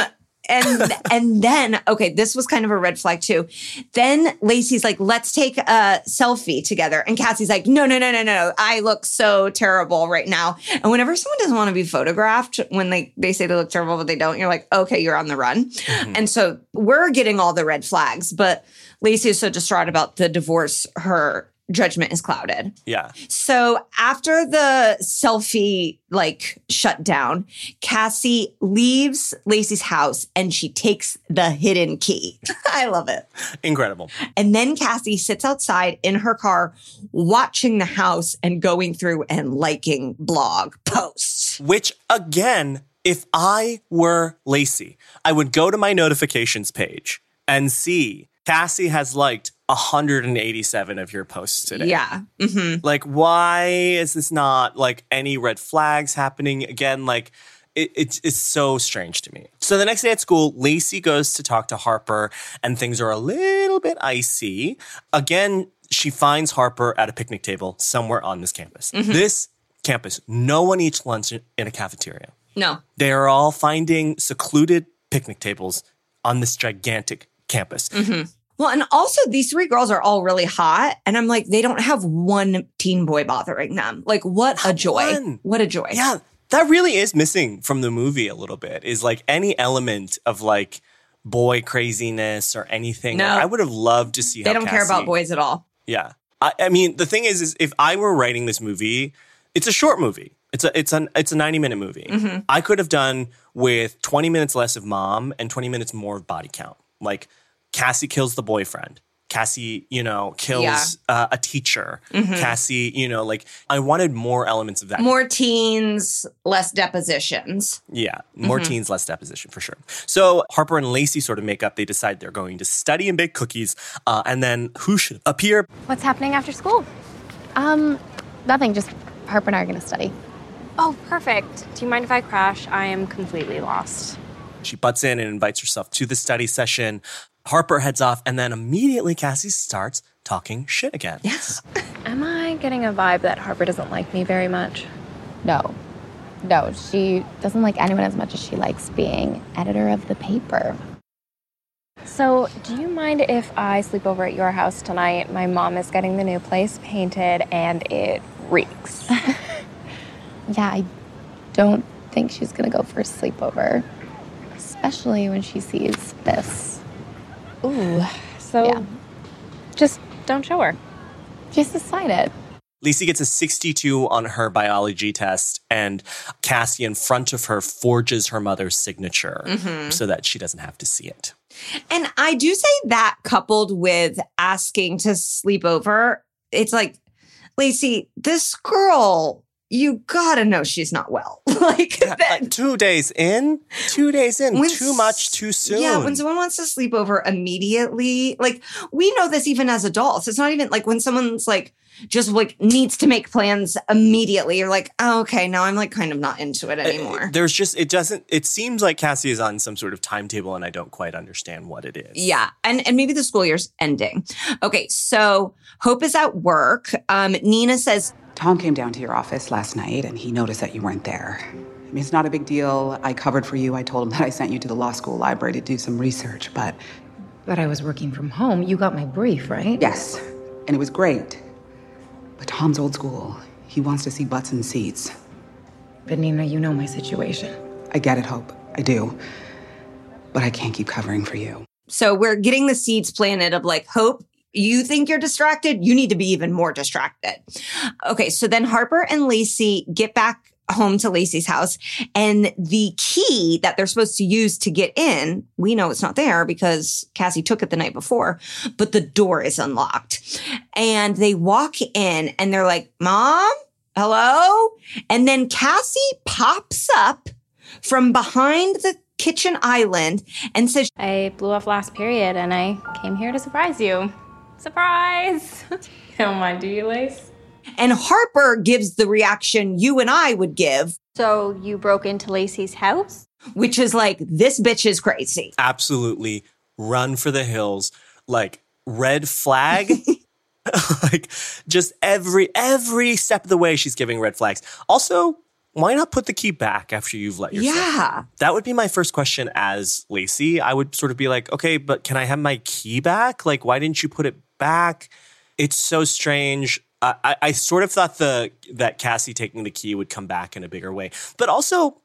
and and then okay, this was kind of a red flag too. Then Lacey's like, "Let's take a selfie together," and Cassie's like, "No, no, no, no, no! I look so terrible right now." And whenever someone doesn't want to be photographed, when they they say they look terrible but they don't, you're like, "Okay, you're on the run." Mm-hmm. And so we're getting all the red flags, but Lacey is so distraught about the divorce, her judgment is clouded. Yeah. So after the selfie like shut down, Cassie leaves Lacey's house and she takes the hidden key. I love it. Incredible. And then Cassie sits outside in her car watching the house and going through and liking blog posts. Which, again, if I were Lacey, I would go to my notifications page and see Cassie has liked 187 of your posts today. Yeah. hmm Like, why is this not like any red flags happening again? Like, it, it's, it's so strange to me. So the next day at school, Lacey goes to talk to Harper, and things are a little bit icy. Again, she finds Harper at a picnic table somewhere on this campus. This campus, no one eats lunch in in a cafeteria. No. They are all finding secluded picnic tables on this gigantic campus. Well, and also these three girls are all really hot. And I'm like, they don't have one teen boy bothering them. Like, what a joy. one. What a joy. Yeah, that really is missing from the movie a little bit. Is like any element of like boy craziness or anything. No. Like, I would have loved to see. They don't care about boys at all. Yeah, I, I mean the thing is, is if I were writing this movie, it's a short movie. It's a it's an it's a ninety minute movie. Mm-hmm. I could have done with twenty minutes less of mom and twenty minutes more of body count. Like Cassie kills the boyfriend. Cassie, you know, kills Yeah. uh, a teacher. Mhm. Cassie, you know, like I wanted more elements of that. More teens, less depositions. Yeah, more Mhm. teens, less deposition for sure. So Harper and Lacey sort of make up. They decide they're going to study and bake cookies, uh, and then who should appear? What's happening after school? Um, nothing. Just Harper and I are gonna study. Oh, perfect. Do you mind if I crash? I am completely lost. She butts in and invites herself to the study session. Harper heads off, and then immediately Cassie starts talking shit again. Yes. Am I getting a vibe that Harper doesn't like me very much? No. No, she doesn't like anyone as much as she likes being editor of the paper. So, do you mind if I sleep over at your house tonight? My mom is getting the new place painted and it reeks. Yeah, I don't think she's gonna go for a sleepover. Especially when she sees this. Ooh. So, yeah. just don't show her. She's decided. It. Lacey gets a 62 on her biology test, and Cassie in front of her forges her mother's signature Mhm. so that she doesn't have to see it. And I do say that coupled with asking to sleep over, it's like, Lacey, this girl, you gotta know she's not well. like, that, Two days in, two days in, When too much, too soon. Yeah, when someone wants to sleep over immediately, like we know this even as adults. It's not even like when someone's like just like needs to make plans immediately. You're like, oh, okay, now I'm like kind of not into it anymore. There's just, it doesn't, it seems like Cassie is on some sort of timetable, and I don't quite understand what it is. Yeah, and and maybe the school year's ending. Okay, so Hope is at work. Um, Nina says Tom came down to your office last night and he noticed that you weren't there. I mean, it's not a big deal. I covered for you. I told him that I sent you to the law school library to do some research, but. But I was working from home. You got my brief, right? Yes, and it was great. But Tom's old school. He wants to see butts and seats. But Nina, you know my situation. I get it, Hope. I do. But I can't keep covering for you. so. We're getting the seeds planted of like Hope. You think you're distracted? You need to be even more distracted. Okay, so then Harper and Lacey get back home to Lacey's house, and the key that they're supposed to use to get in, we know it's not there because Cassie took it the night before, but the door is unlocked. And they walk in and they're like, Mom, hello? And then Cassie pops up from behind the kitchen island and says, I blew off last period and I came here to surprise you. Surprise! you don't mind, do you, Lace? And Harper gives the reaction you and I would give, So you broke into Lacey's house? which is like, this bitch is crazy. Absolutely run for the hills. Like, red flag. like, just every, every step of the way, she's giving red flags. Also, why not put the key back after you've let yourself? Yeah. That would be my first question as Lacey. I would sort of be like, okay, but can I have my key back? Like, why didn't you put it back? It's so strange. I, I, sort of thought the that Cassie taking the key would come back in a bigger way, but also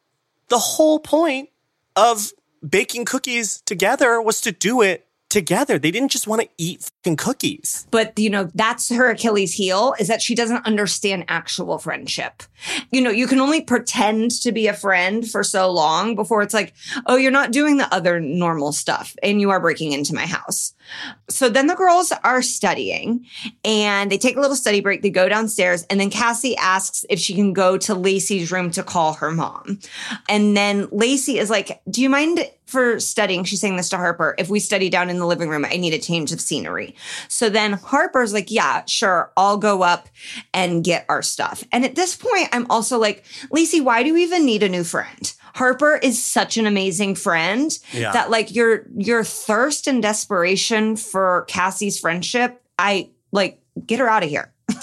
the whole point of baking cookies together was to do it together. They didn't just want to eat fucking cookies. But, you know, that's her Achilles heel is that she doesn't understand actual friendship. You know, you can only pretend to be a friend for so long before it's like, oh, you're not doing the other normal stuff and you are breaking into my house. So then the girls are studying and they take a little study break. They go downstairs and then Cassie asks if she can go to Lacey's room to call her mom. And then Lacey is like, do you mind for studying? She's saying this to Harper. If we study down in the living room, I need a change of scenery. So then Harper's like, yeah, sure. I'll go up and get our stuff. And at this point, I'm also like, Lacey, why do we even need a new friend? Harper is such an amazing friend Yeah. that like your your thirst and desperation for Cassie's friendship, I like get her out of here.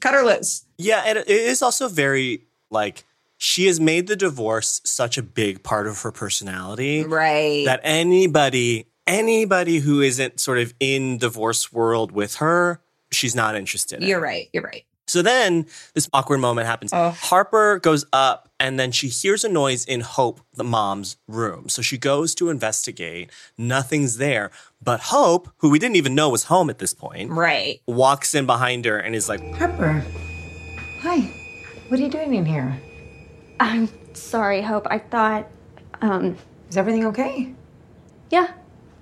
Cut her loose. Yeah, and it is also very like she has made the divorce such a big part of her personality. Right. That anybody, anybody who isn't sort of in divorce world with her, she's not interested. You're right. You're right. So then this awkward moment happens. Harper goes up and then she hears a noise in Hope, the mom's room. So she goes to investigate. Nothing's there. But Hope, who we didn't even know was home at this point, right, walks in behind her and is like, Harper. Hi. What are you doing in here? I'm sorry, Hope. I thought, um. Is everything okay? Yeah,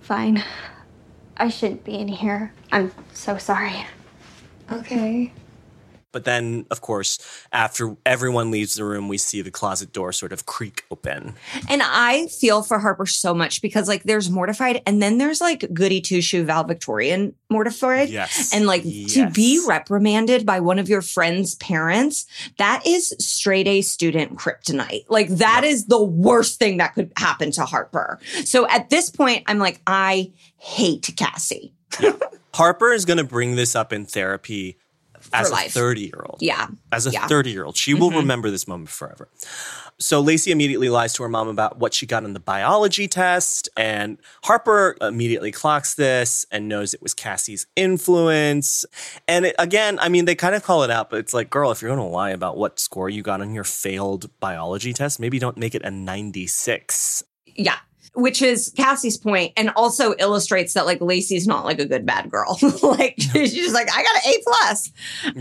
fine. I shouldn't be in here. I'm so sorry. Okay. But then, of course, after everyone leaves the room, we see the closet door sort of creak open. And I feel for Harper so much because like there's mortified and then there's like goody two shoe valedictorian mortified. Yes. And like to be reprimanded by one of your friend's parents, that is straight A student kryptonite. Like that is the worst thing that could happen to Harper. So at this point, I'm like, I hate Cassie. Harper is going to bring this up in therapy as life. a 30 year old. Yeah. As a Yeah. 30 year old. She will Mhm. remember this moment forever. So Lacey immediately lies to her mom about what she got on the biology test. And Harper immediately clocks this and knows it was Cassie's influence. And it, again, I mean, they kind of call it out, but it's like, girl, if you're going to lie about what score you got on your failed biology test, maybe don't make it a 96. Yeah. Which is Cassie's point and also illustrates that like Lacey's not like a good bad girl. like she's just like, I got an A plus.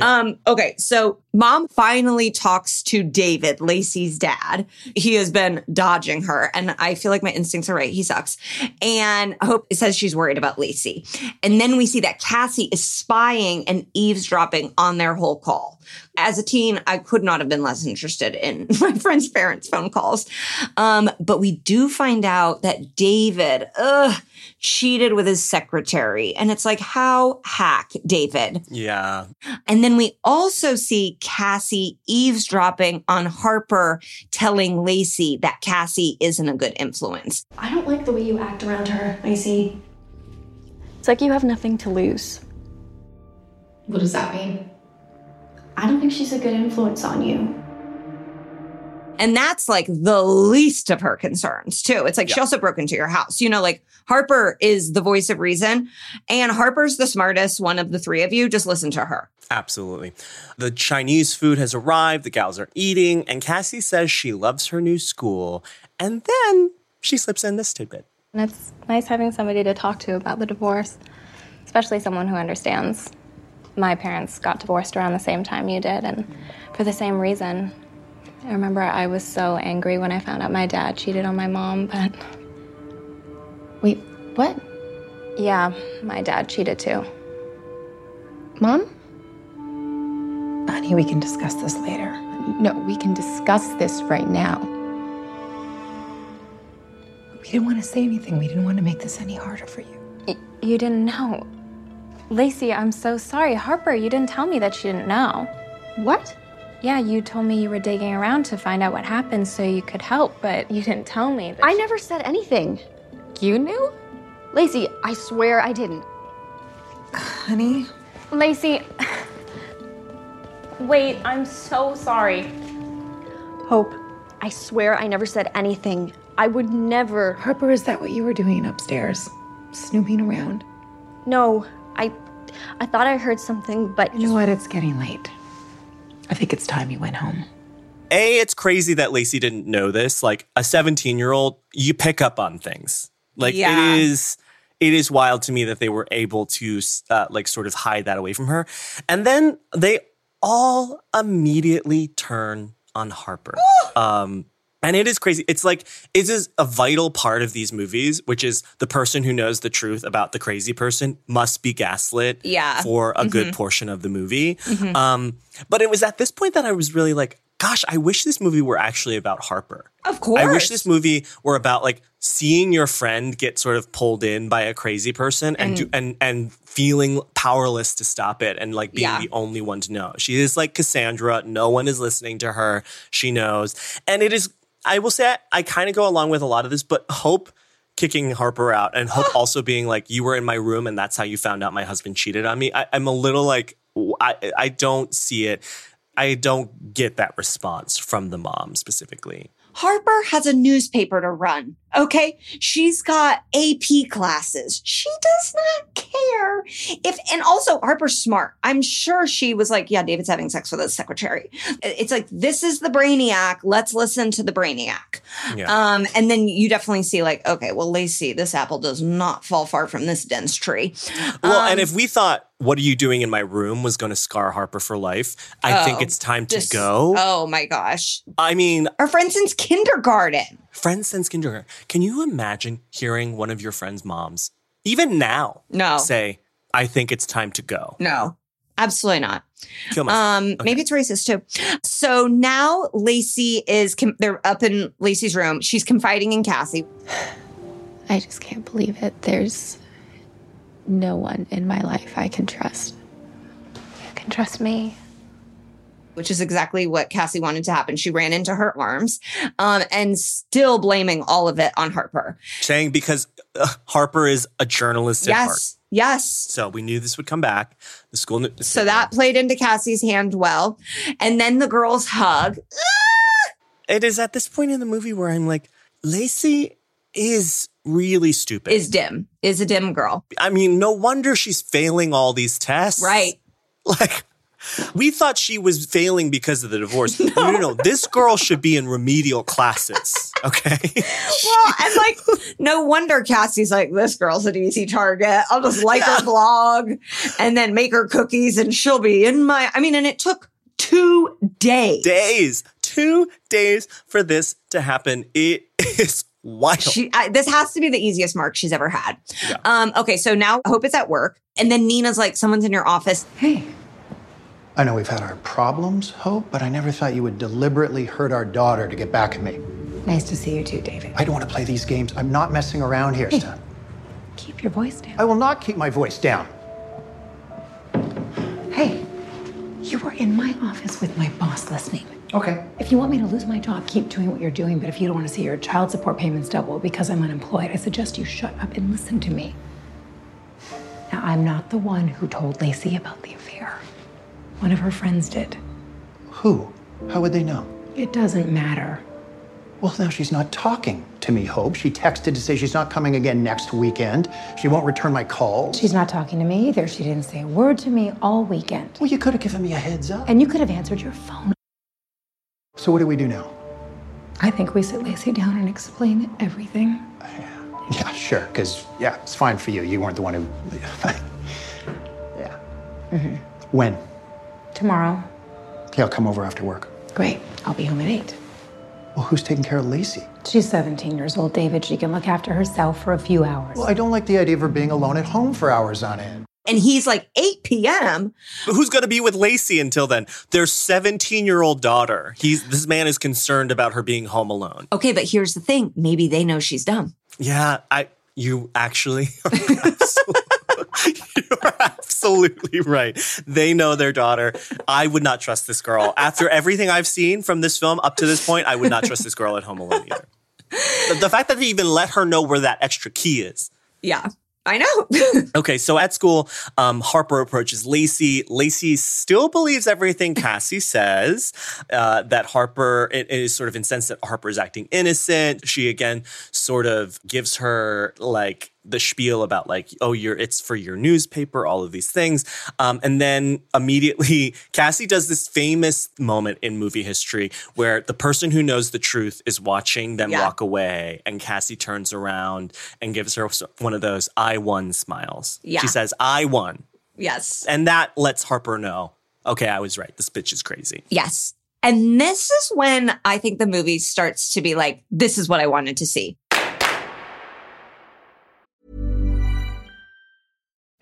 Um, okay, so mom finally talks to David, Lacey's dad. He has been dodging her, and I feel like my instincts are right. He sucks. And I Hope it says she's worried about Lacey. And then we see that Cassie is spying and eavesdropping on their whole call. As a teen, I could not have been less interested in my friend's parents' phone calls. Um, but we do find out that David, ugh, cheated with his secretary. And it's like, how hack, David? Yeah. And then we also see Cassie eavesdropping on Harper, telling Lacey that Cassie isn't a good influence. I don't like the way you act around her, Lacey. It's like you have nothing to lose. What does that mean? I don't think she's a good influence on you. And that's like the least of her concerns, too. It's like she also broke into your house. You know, like Harper is the voice of reason, and Harper's the smartest one of the three of you. Just listen to her. Absolutely. The Chinese food has arrived, the gals are eating, and Cassie says she loves her new school. And then she slips in this tidbit. And it's nice having somebody to talk to about the divorce, especially someone who understands. My parents got divorced around the same time you did, and for the same reason. I remember I was so angry when I found out my dad cheated on my mom, but. Wait, what? Yeah, my dad cheated too. Mom? Honey, we can discuss this later. No, we can discuss this right now. We didn't want to say anything. We didn't want to make this any harder for you. Y- you didn't know. Lacey, I'm so sorry. Harper, you didn't tell me that she didn't know. What? Yeah, you told me you were digging around to find out what happened so you could help, but you didn't tell me that. I never said anything. You knew? Lacey, I swear I didn't. Honey, Lacey. Wait, I'm so sorry. Hope, I swear I never said anything. I would never. Harper, is that what you were doing upstairs? Snooping around? No, I. I thought I heard something, but You know what? It's getting late. I think it's time you went home. A, it's crazy that Lacey didn't know this. Like a 17 year old, you pick up on things. Like Yeah. it is, it is wild to me that they were able to uh, like sort of hide that away from her. And then they all immediately turn on Harper. um, and it is crazy. It's like it is a vital part of these movies, which is the person who knows the truth about the crazy person must be gaslit Yeah. for a good Mhm. portion of the movie. Mhm. Um, but it was at this point that I was really like, gosh, I wish this movie were actually about Harper. Of course. I wish this movie were about like seeing your friend get sort of pulled in by a crazy person and And- do, and and feeling powerless to stop it and like being Yeah. the only one to know. She is like Cassandra. No one is listening to her. She knows. And it is I will say I, I kind of go along with a lot of this, but Hope kicking Harper out and Hope also being like, you were in my room and that's how you found out my husband cheated on me. I, I'm a little like, I, I don't see it. I don't get that response from the mom specifically. Harper has a newspaper to run. Okay. She's got AP classes. She does not care if, and also Harper's smart. I'm sure she was like, yeah, David's having sex with his secretary. It's like, this is the brainiac. Let's listen to the brainiac. Yeah. Um, and then you definitely see like, okay, well, Lacey, this apple does not fall far from this dense tree. Well, Um, and if we thought "What are you doing in my room" was going to scar Harper for life, I think Oh, it's time to go. Oh my gosh. I mean, Our friend since kindergarten. friends since kindergarten. Can you imagine hearing one of your friends' moms, even now, No. say, "I think it's time to go"? No. Absolutely not. Kill myself. Um, maybe it's racist too. So now Lacey is, com- they're up in Lacey's room. She's confiding in Cassie. I just can't believe it. There's no one in my life I can trust. You can trust me. Which is exactly what Cassie wanted to happen. She ran into her arms um, and still blaming all of it on Harper. Saying because uh, Harper is a journalist at heart. Yes. Yes. So we knew this would come back. The school. knew- So that played into Cassie's hand well. And then the girls hug. it is at this point in the movie where I'm like, Lacey is really stupid. Is dim, is a dim girl. I mean, no wonder she's failing all these tests. Right. Like, we thought she was failing because of the divorce. No, no, no. This girl should be in remedial classes. Okay. Well, and like, no wonder Cassie's like, this girl's an easy target. I'll just like her blog and then make her cookies and she'll be in my. I mean, and it took two days. Days. Two days for this to happen. It is wild. She, I, this has to be the easiest mark she's ever had. Um, okay, so now Hope is at work, and then Nina's like, "Someone's in your office." Hey, I know we've had our problems, Hope, but I never thought you would deliberately hurt our daughter to get back at me. Nice to see you too, David. I don't want to play these games. I'm not messing around here, Stan. Keep your voice down. I will not keep my voice down. Hey, you were in my office with my boss listening. Okay. If you want me to lose my job, keep doing what you're doing. But if you don't want to see your child support payments double because I'm unemployed, I suggest you shut up and listen to me. Now, I'm not the one who told Lacey about the. One of her friends did. Who? How would they know? It doesn't matter. Well, now she's not talking to me, Hope. She texted to say she's not coming again next weekend. She won't return my calls. She's not talking to me either. She didn't say a word to me all weekend. Well, you could have given me a heads up. And you could have answered your phone. So, what do we do now? I think we sit Lacey down and explain everything. Yeah, sure. Because, yeah, it's fine for you. You weren't the one who. yeah. Mm-hmm. When? Tomorrow. Yeah, I'll come over after work. Great. I'll be home at 8. Well, who's taking care of Lacey? She's 17 years old, David. She can look after herself for a few hours. Well, I don't like the idea of her being alone at home for hours on end. And he's like, 8 p.m. But who's going to be with Lacey until then? Their 17 year old daughter. He's this man is concerned about her being home alone. Okay, but here's the thing: maybe they know she's dumb. Yeah, I. You actually. You're absolutely right. They know their daughter. I would not trust this girl. After everything I've seen from this film up to this point, I would not trust this girl at home alone either. The, the fact that they even let her know where that extra key is. Yeah, I know. Okay, so at school, um, Harper approaches Lacey. Lacey still believes everything Cassie says, uh, that Harper it, it is sort of incensed that Harper is acting innocent. She again sort of gives her like the spiel about like, oh, you're it's for your newspaper, all of these things. Um, and then immediately Cassie does this famous moment in movie history where the person who knows the truth is watching them Yeah. walk away, and Cassie turns around and gives her one of those I won smiles. Yeah. She says, I won. yes. And that lets Harper know, okay, I was right. This bitch is crazy. Yes. And this is when I think the movie starts to be like, this is what I wanted to see.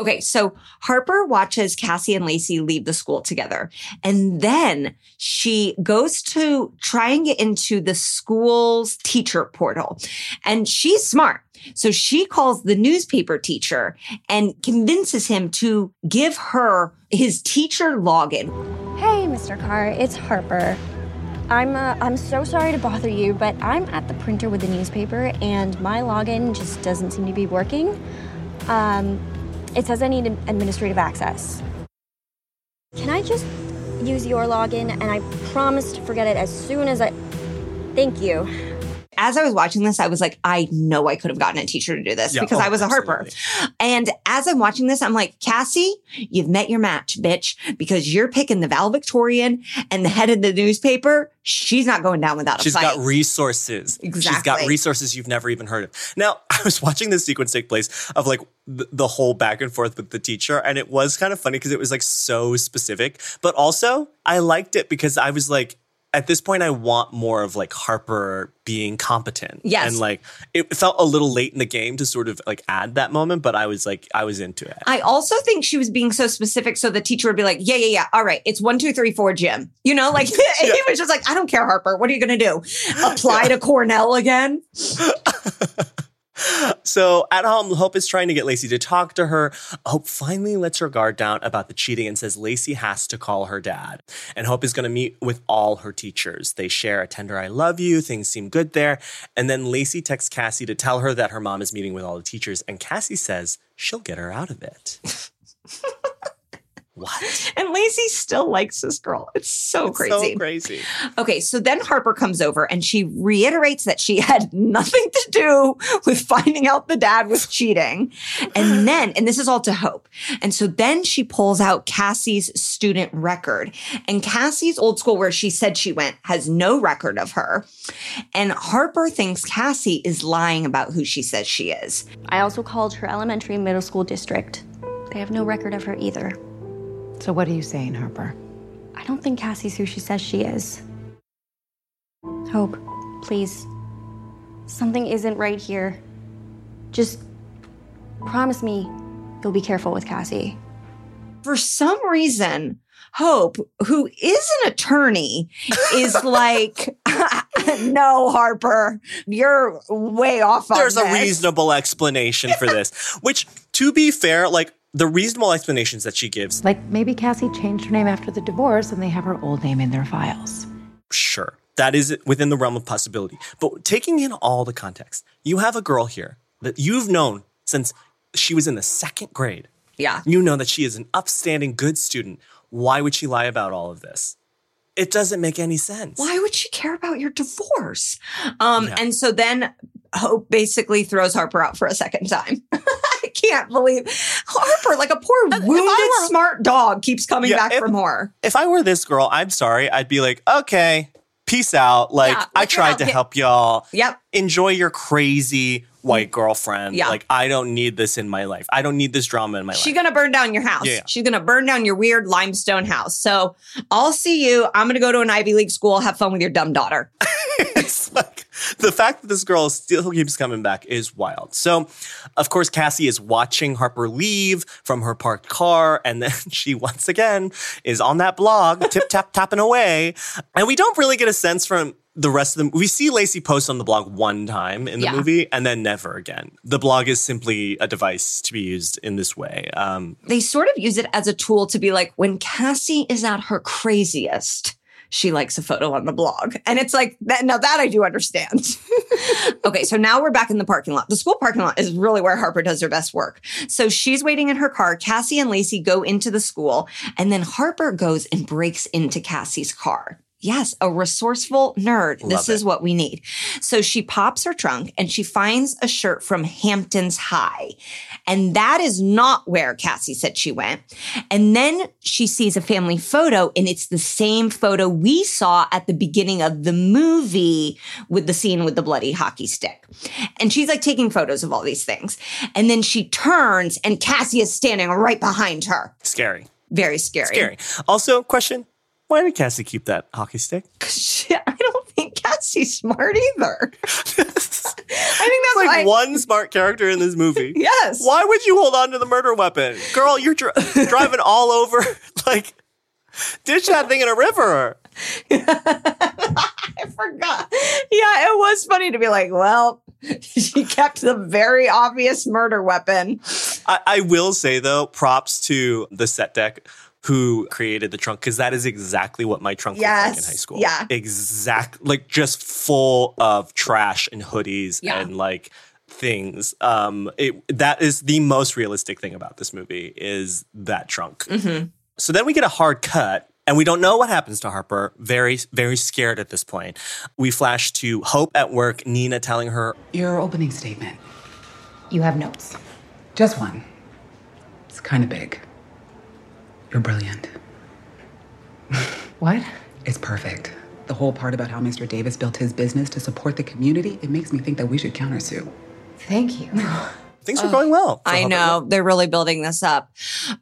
Okay, so Harper watches Cassie and Lacey leave the school together. And then she goes to try and get into the school's teacher portal. And she's smart. So she calls the newspaper teacher and convinces him to give her his teacher login. Hey, Mr. Carr, it's Harper. I'm uh, I'm so sorry to bother you, but I'm at the printer with the newspaper, and my login just doesn't seem to be working. Um, it says I need administrative access. Can I just use your login? And I promise to forget it as soon as I. Thank you. As I was watching this, I was like, I know I could have gotten a teacher to do this Yeah, because oh, I was a Harper. And as I'm watching this, I'm like, Cassie, you've met your match, bitch, because you're picking the valedictorian and the head of the newspaper. She's not going down without a fight. She's got resources. Exactly. She's got resources you've never even heard of. Now, I was watching this sequence take place of like the whole back and forth with the teacher, and it was kind of funny because it was like so specific, but also I liked it because I was like, at this point, I want more of like Harper being competent. Yes. And like, it felt a little late in the game to sort of like add that moment, but I was like, I was into it. I also think she was being so specific so the teacher would be like, yeah, yeah, yeah. All right. It's one, two, three, four, Jim. You know, like he was just like, I don't care, Harper. What are you going to do? Apply to Cornell again? So at home, Hope is trying to get Lacey to talk to her. Hope finally lets her guard down about the cheating and says Lacey has to call her dad. And Hope is going to meet with all her teachers. They share a tender I love you. Things seem good there. And then Lacey texts Cassie to tell her that her mom is meeting with all the teachers. And Cassie says she'll get her out of it. And Lacey still likes this girl. It's so It's crazy. So crazy. Okay, so then Harper comes over and she reiterates that she had nothing to do with finding out the dad was cheating. And then, and this is all to Hope. And so then she pulls out Cassie's student record. And Cassie's old school, where she said she went, has no record of her. And Harper thinks Cassie is lying about who she says she is. I also called her elementary and middle school district. They have no record of her either. So, what are you saying, Harper? I don't think Cassie's who she says she is. Hope, please. Something isn't right here. Just promise me you'll be careful with Cassie. For some reason, Hope, who is an attorney, is like, no, Harper, you're way off on There's a this." reasonable explanation for this, which, to be fair, like the reasonable explanations that she gives, Like maybe Cassie changed her name after the divorce and they have her old name in their files. sure, that is within the realm of possibility. But taking in all the context, you have a girl here that you've known since she was in the second grade. Yeah. You know that she is an upstanding, good student. Why would she lie about all of this? It doesn't make any sense. Why would she care about your divorce? Um, And so then Hope basically throws Harper out for a second time. I can't believe Harper, like a poor wounded smart dog, keeps coming Yeah, back if- for more. If I were this girl, I'm sorry. I'd be like, okay, peace out. Like, Yeah, I tried out. to help y'all. Yep. Enjoy your crazy white girlfriend. Yeah. Like, I don't need this in my life. I don't need this drama in my She's life. She's gonna burn down your house. Yeah. She's gonna burn down your weird limestone house. So I'll see you. I'm gonna go to an Ivy League school. Have fun with your dumb daughter. It's like the fact that this girl still keeps coming back is wild. So, of course, Cassie is watching Harper leave from her parked car, and then she once again is on that blog, tip tap tapping away. And we don't really get a sense from the rest of them. We see Lacey post on the blog one time in the Yeah. movie, and then never again. The blog is simply a device to be used in this way. Um, They sort of use it as a tool to be like, when Cassie is at her craziest, she likes a photo on the blog. And it's like, that, now that I do understand. okay, so now we're back in the parking lot. The school parking lot is really where Harper does her best work. So she's waiting in her car. Cassie and Lacey go into the school, and then Harper goes and breaks into Cassie's car. Yes, a resourceful nerd. this Love is it. what we need. So she pops her trunk and she finds a shirt from Hampton's High. And that is not where Cassie said she went. And then she sees a family photo and it's the same photo we saw at the beginning of the movie with the scene with the bloody hockey stick. And she's like taking photos of all these things. And then she turns and Cassie is standing right behind her. scary. Very scary. Scary. Also, question why did Cassie keep that hockey stick? I don't think Cassie's smart either. I think that's like why- one smart character in this movie. Yes. Why would you hold on to the murder weapon, girl? You're dri- driving all over. Like, ditch that thing in a river. I forgot. Yeah, it was funny to be like, well, she kept the very obvious murder weapon. I, I will say though, props to the set deck who created the trunk because that is exactly what my trunk looked like in high school. Yeah. exact like just full of trash and hoodies Yeah. and like things. Um, it that is the most realistic thing about this movie is that trunk. Mhm. So then we get a hard cut. And we don't know what happens to Harper. Very, very scared at this point. We flash to Hope at work, Nina telling her, Your opening statement. You have notes. Just one. It's kind of big. You're brilliant. What? It's perfect. The whole part about how Mr. Davis built his business to support the community, it makes me think that we should countersue. Thank you. Things are going well. I Hope at know. They're really building this up.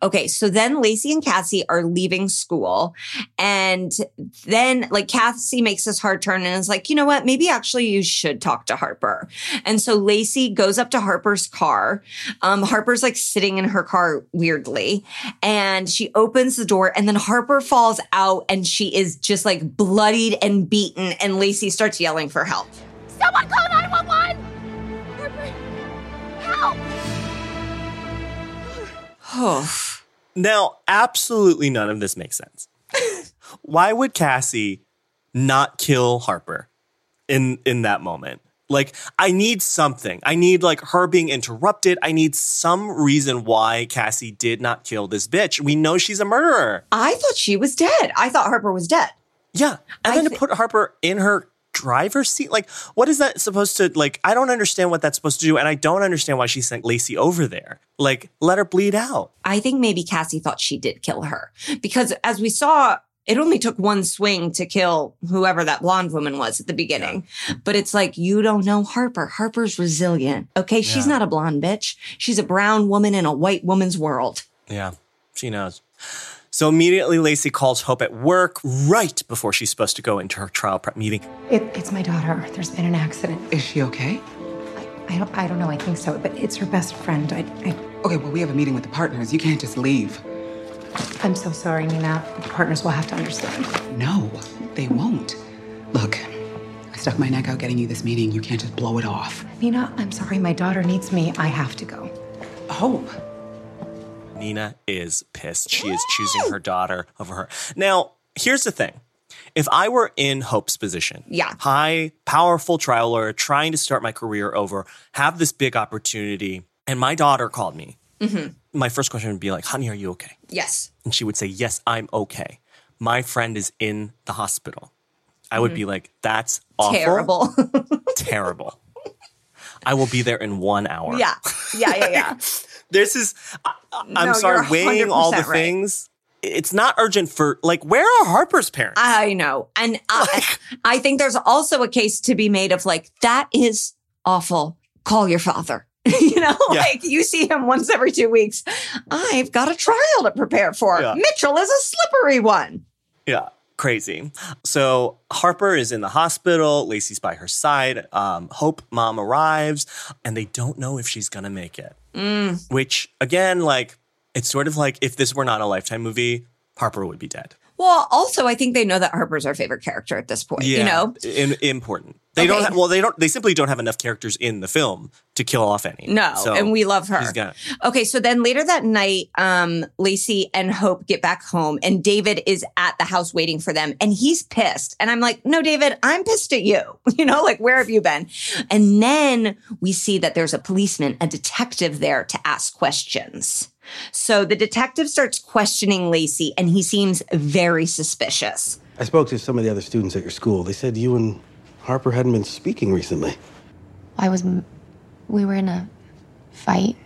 Okay. So then Lacey and Cassie are leaving school. And then, like, Cassie makes this hard turn and is like, you know what? Maybe actually you should talk to Harper. And so Lacey goes up to Harper's car. Um, Harper's like sitting in her car weirdly. And she opens the door. And then Harper falls out and she is just like bloodied and beaten. And Lacey starts yelling for help. Someone call 911! Now, absolutely none of this makes sense. Why would Cassie not kill Harper in in that moment? Like, I need something. I need like her being interrupted. I need some reason why Cassie did not kill this bitch. We know she's a murderer. I thought she was dead. I thought Harper was dead. Yeah. And then to put Harper in her driver's seat, like, what is that supposed to like? I don't understand what that's supposed to do, and I don't understand why she sent Lacey over there. Like, let her bleed out. I think maybe Cassie thought she did kill her because as we saw, it only took one swing to kill whoever that blonde woman was at the beginning. But it's like, you don't know Harper. Harper's resilient. Okay. She's not a blonde bitch. She's a brown woman in a white woman's world. Yeah, she knows. So immediately, Lacey calls Hope at work right before she's supposed to go into her trial prep meeting. It, it's my daughter. There's been an accident. Is she okay? I don't. I don't know. I think so. But it's her best friend. I. I Okay, well, we have a meeting with the partners. You can't just leave. I'm so sorry, Nina. The partners will have to understand. No, they won't. Look, I stuck my neck out getting you this meeting. You can't just blow it off. Nina, I'm sorry. My daughter needs me. I have to go. Hope. Nina is pissed. She is choosing her daughter over her. Now, here's the thing. If I were in Hope's position, Yeah. high, powerful trial lawyer, trying to start my career over, have this big opportunity, and my daughter called me, Mhm. my first question would be like, honey, are you okay? Yes. And she would say, Yes, I'm okay. My friend is in the hospital. I would Mhm. be like, That's awful. Terrible. terrible. I will be there in one hour. yeah. Yeah. Yeah. Yeah. This is, I'm No, sorry, weighing all the right. things. It's not urgent for, like, where are Harper's parents? I know. And uh, I, I think there's also a case to be made of like, that is awful. Call your father. you know, Yeah. like you see him once every two weeks. I've got a trial to prepare for. Yeah. Mitchell is a slippery one. Yeah, crazy. So Harper is in the hospital. Lacey's by her side. Um, Hope mom arrives, and they don't know if she's gonna make it. Mm. Which again, like, it's sort of like if this were not a Lifetime movie, Harper would be dead. Well, also, I think they know that Harper's our favorite character at this point. You know, in, important. They don't. Have, well, they don't. They simply don't have enough characters in the film to kill off any. No, So and we love her. Gonna. Okay, so then later that night, um, Lacey and Hope get back home, and David is at the house waiting for them, and he's pissed. And I'm like, no, David, I'm pissed at you. You know, like, where have you been? And then we see that there's a policeman, a detective there to ask questions. So the detective starts questioning Lacey, and he seems very suspicious. I spoke to some of the other students at your school. They said you and Harper hadn't been speaking recently. I was. We were in a fight,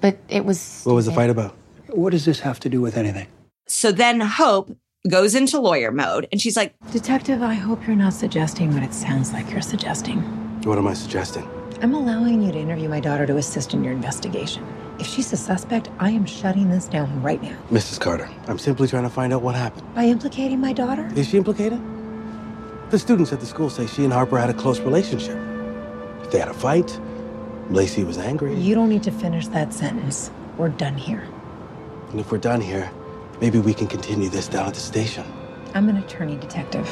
but it was. What was the fight about? What does this have to do with anything? So then Hope goes into lawyer mode, and she's like, Detective, I hope you're not suggesting what it sounds like you're suggesting. What am I suggesting? I'm allowing you to interview my daughter to assist in your investigation. If she's a suspect, I am shutting this down right now. Mrs. Carter, I'm simply trying to find out what happened. By implicating my daughter? Is she implicated? The students at the school say she and Harper had a close relationship. If They had a fight. Lacey was angry. You don't need to finish that sentence. We're done here. And if we're done here, maybe we can continue this down at the station. I'm an attorney detective.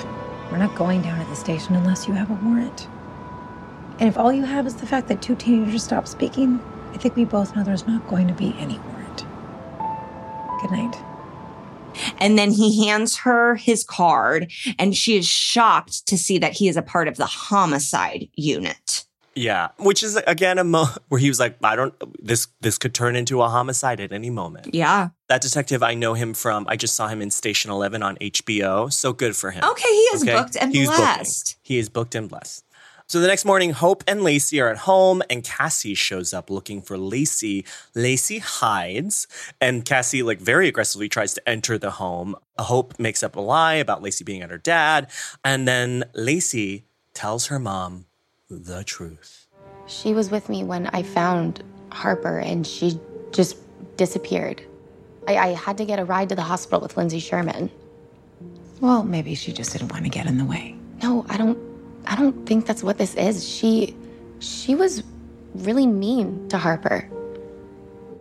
We're not going down at the station unless you have a warrant. And if all you have is the fact that two teenagers stopped speaking, I think we both know there's not going to be any warrant. Good night. And then he hands her his card, and she is shocked to see that he is a part of the homicide unit. Yeah, which is again a mo where he was like, I don't. This this could turn into a homicide at any moment. Yeah. That detective, I know him from. I just saw him in Station Eleven on HBO. So good for him. Okay, he is booked and He's booking. blessed. He is booked and blessed. So the next morning, Hope and Lacey are at home, and Cassie shows up looking for Lacey. Lacey hides, and Cassie, like, very aggressively tries to enter the home. Hope makes up a lie about Lacey being at her dad, and then Lacey tells her mom the truth. She was with me when I found Harper and she just disappeared. I, I had to get a ride to the hospital with Lindsay Sherman. Well, maybe she just didn't want to get in the way. No, I don't I don't think that's what this is. She she was really mean to Harper.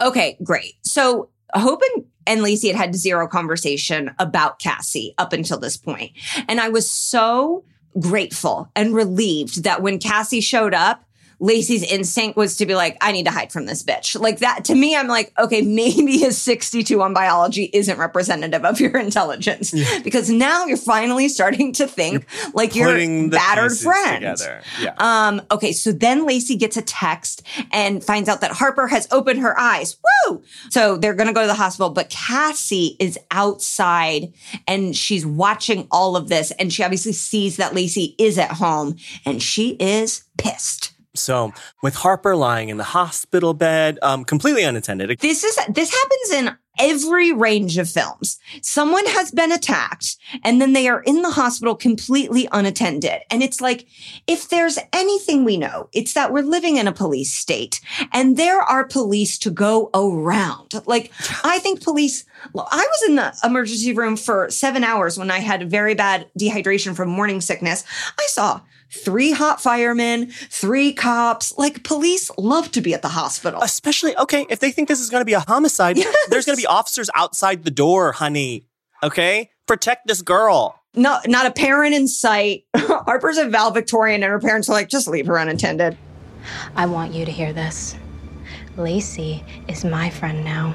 Okay, great. So Hope and, and Lacey had had zero conversation about Cassie up until this point. And I was so grateful and relieved that when Cassie showed up, Lacey's instinct was to be like, I need to hide from this bitch. Like that to me, I'm like, okay, maybe a 62 on biology isn't representative of your intelligence because now you're finally starting to think like you're Putting the battered friend. Yeah. Um, okay, so then Lacey gets a text and finds out that Harper has opened her eyes. Woo! So they're gonna go to the hospital, but Cassie is outside and she's watching all of this, and she obviously sees that Lacey is at home and she is pissed. So with Harper lying in the hospital bed, um, completely unattended. This is this happens in every range of films. Someone has been attacked and then they are in the hospital completely unattended. And it's like, if there's anything we know, it's that we're living in a police state and there are police to go around. Like, I think police, I was in the emergency room for seven hours when I had very bad dehydration from morning sickness. I saw three hot firemen, three cops. Like, police love to be at the hospital. Especially, okay, if they think this is going to be a homicide, there's going to be officers outside the door, honey. Okay? Protect this girl. No, not a parent in sight. Harper's a valedictorian, and her parents are like, just leave her unattended. I want you to hear this. Lacey is my friend now.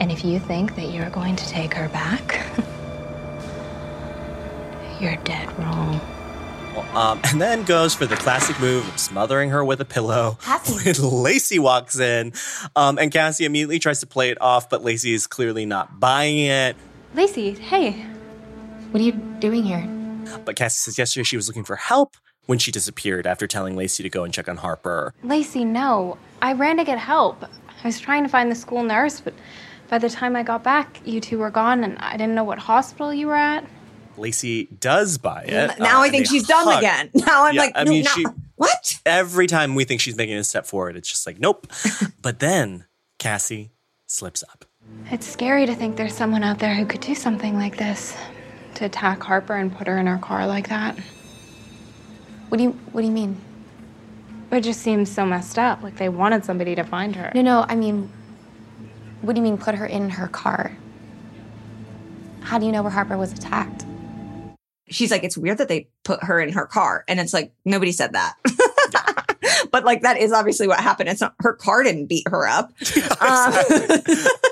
And if you think that you're going to take her back, you're dead wrong. Um, and then goes for the classic move of smothering her with a pillow. When Lacey walks in, um, and Cassie immediately tries to play it off, but Lacey is clearly not buying it. Lacey, hey. What are you doing here? But Cassie says yesterday she was looking for help when she disappeared after telling Lacey to go and check on Harper. Lacey, no. I ran to get help. I was trying to find the school nurse, but by the time I got back, you two were gone and I didn't know what hospital you were at. Lacey does buy it. now uh, I think they she's dumb again. Now I'm Yeah, like, I no, mean, no. she- what? Every time we think she's making a step forward, it's just like, nope. but then Cassie slips up. It's scary to think there's someone out there who could do something like this. To attack Harper and put her in her car like that. What do you what do you mean? It just seems so messed up. Like they wanted somebody to find her. No, no, I mean what do you mean put her in her car? How do you know where Harper was attacked? She's like, it's weird that they put her in her car. And it's like, nobody said that. but like, that is obviously what happened. It's not her car didn't beat her up. Um,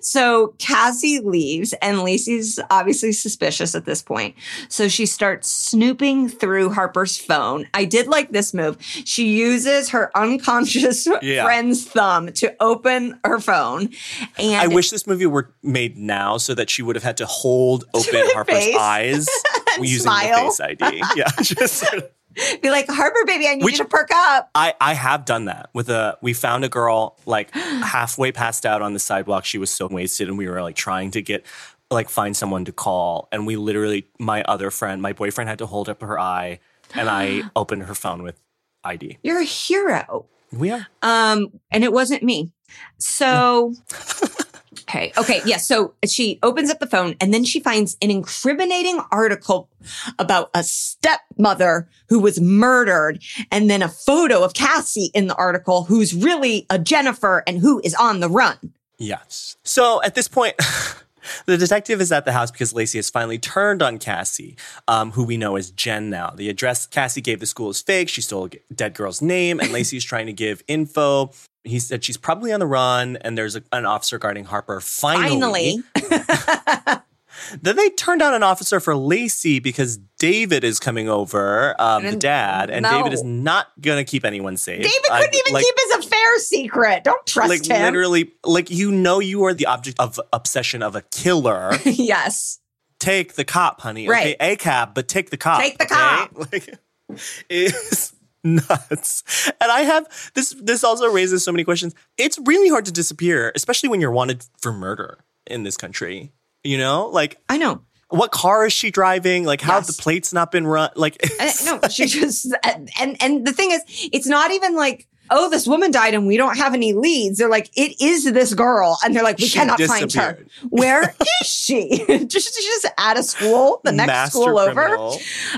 so Cassie leaves and Lacey's obviously suspicious at this point. So she starts snooping through Harper's phone. I did like this move. She uses her unconscious Yeah. friend's thumb to open her phone. And I wish this movie were made now so that she would have had to hold open Harper's face eyes using smile. the Face ID. Yeah, just sort of- be like, Harper, baby, I need Which- you to perk up. I, I have done that with a we found a girl like halfway passed out on the sidewalk she was so wasted and we were like trying to get like find someone to call and we literally my other friend my boyfriend had to hold up her eye and I opened her phone with ID You're a hero. we are Um, and it wasn't me. So Okay. Okay. Yeah. So she opens up the phone and then she finds an incriminating article about a stepmother who was murdered and then a photo of Cassie in the article who's really a Jennifer and who is on the run. Yes. So at this point, the detective is at the house because Lacey has finally turned on Cassie, um, who we know as Jen now. The address Cassie gave the school is fake. She stole a dead girl's name, and Lacey is trying to give info. He said she's probably on the run, and there's a, an officer guarding Harper. Finally. Finally. Then they turned out an officer for Lacey because David is coming over, um, the dad, and no. David is not going to keep anyone safe. David couldn't even like- keep his affair secret. Don't trust like him. literally, like you know, you are the object of obsession of a killer. yes. take the cop, honey. Right. Okay, a cab, but take the cop. Take the okay? cop. Like, it's nuts. And I have this. This also raises so many questions. It's really hard to disappear, especially when you're wanted for murder in this country. You know, like I know. What car is she driving? Like, how have the plates not been run? Like, no, she just and and the thing is, it's not even like. Oh, this woman died and we don't have any leads. They're like, it is this girl. And they're like, we She cannot find her. Where is she? just, she's just at a school, the next Master school over.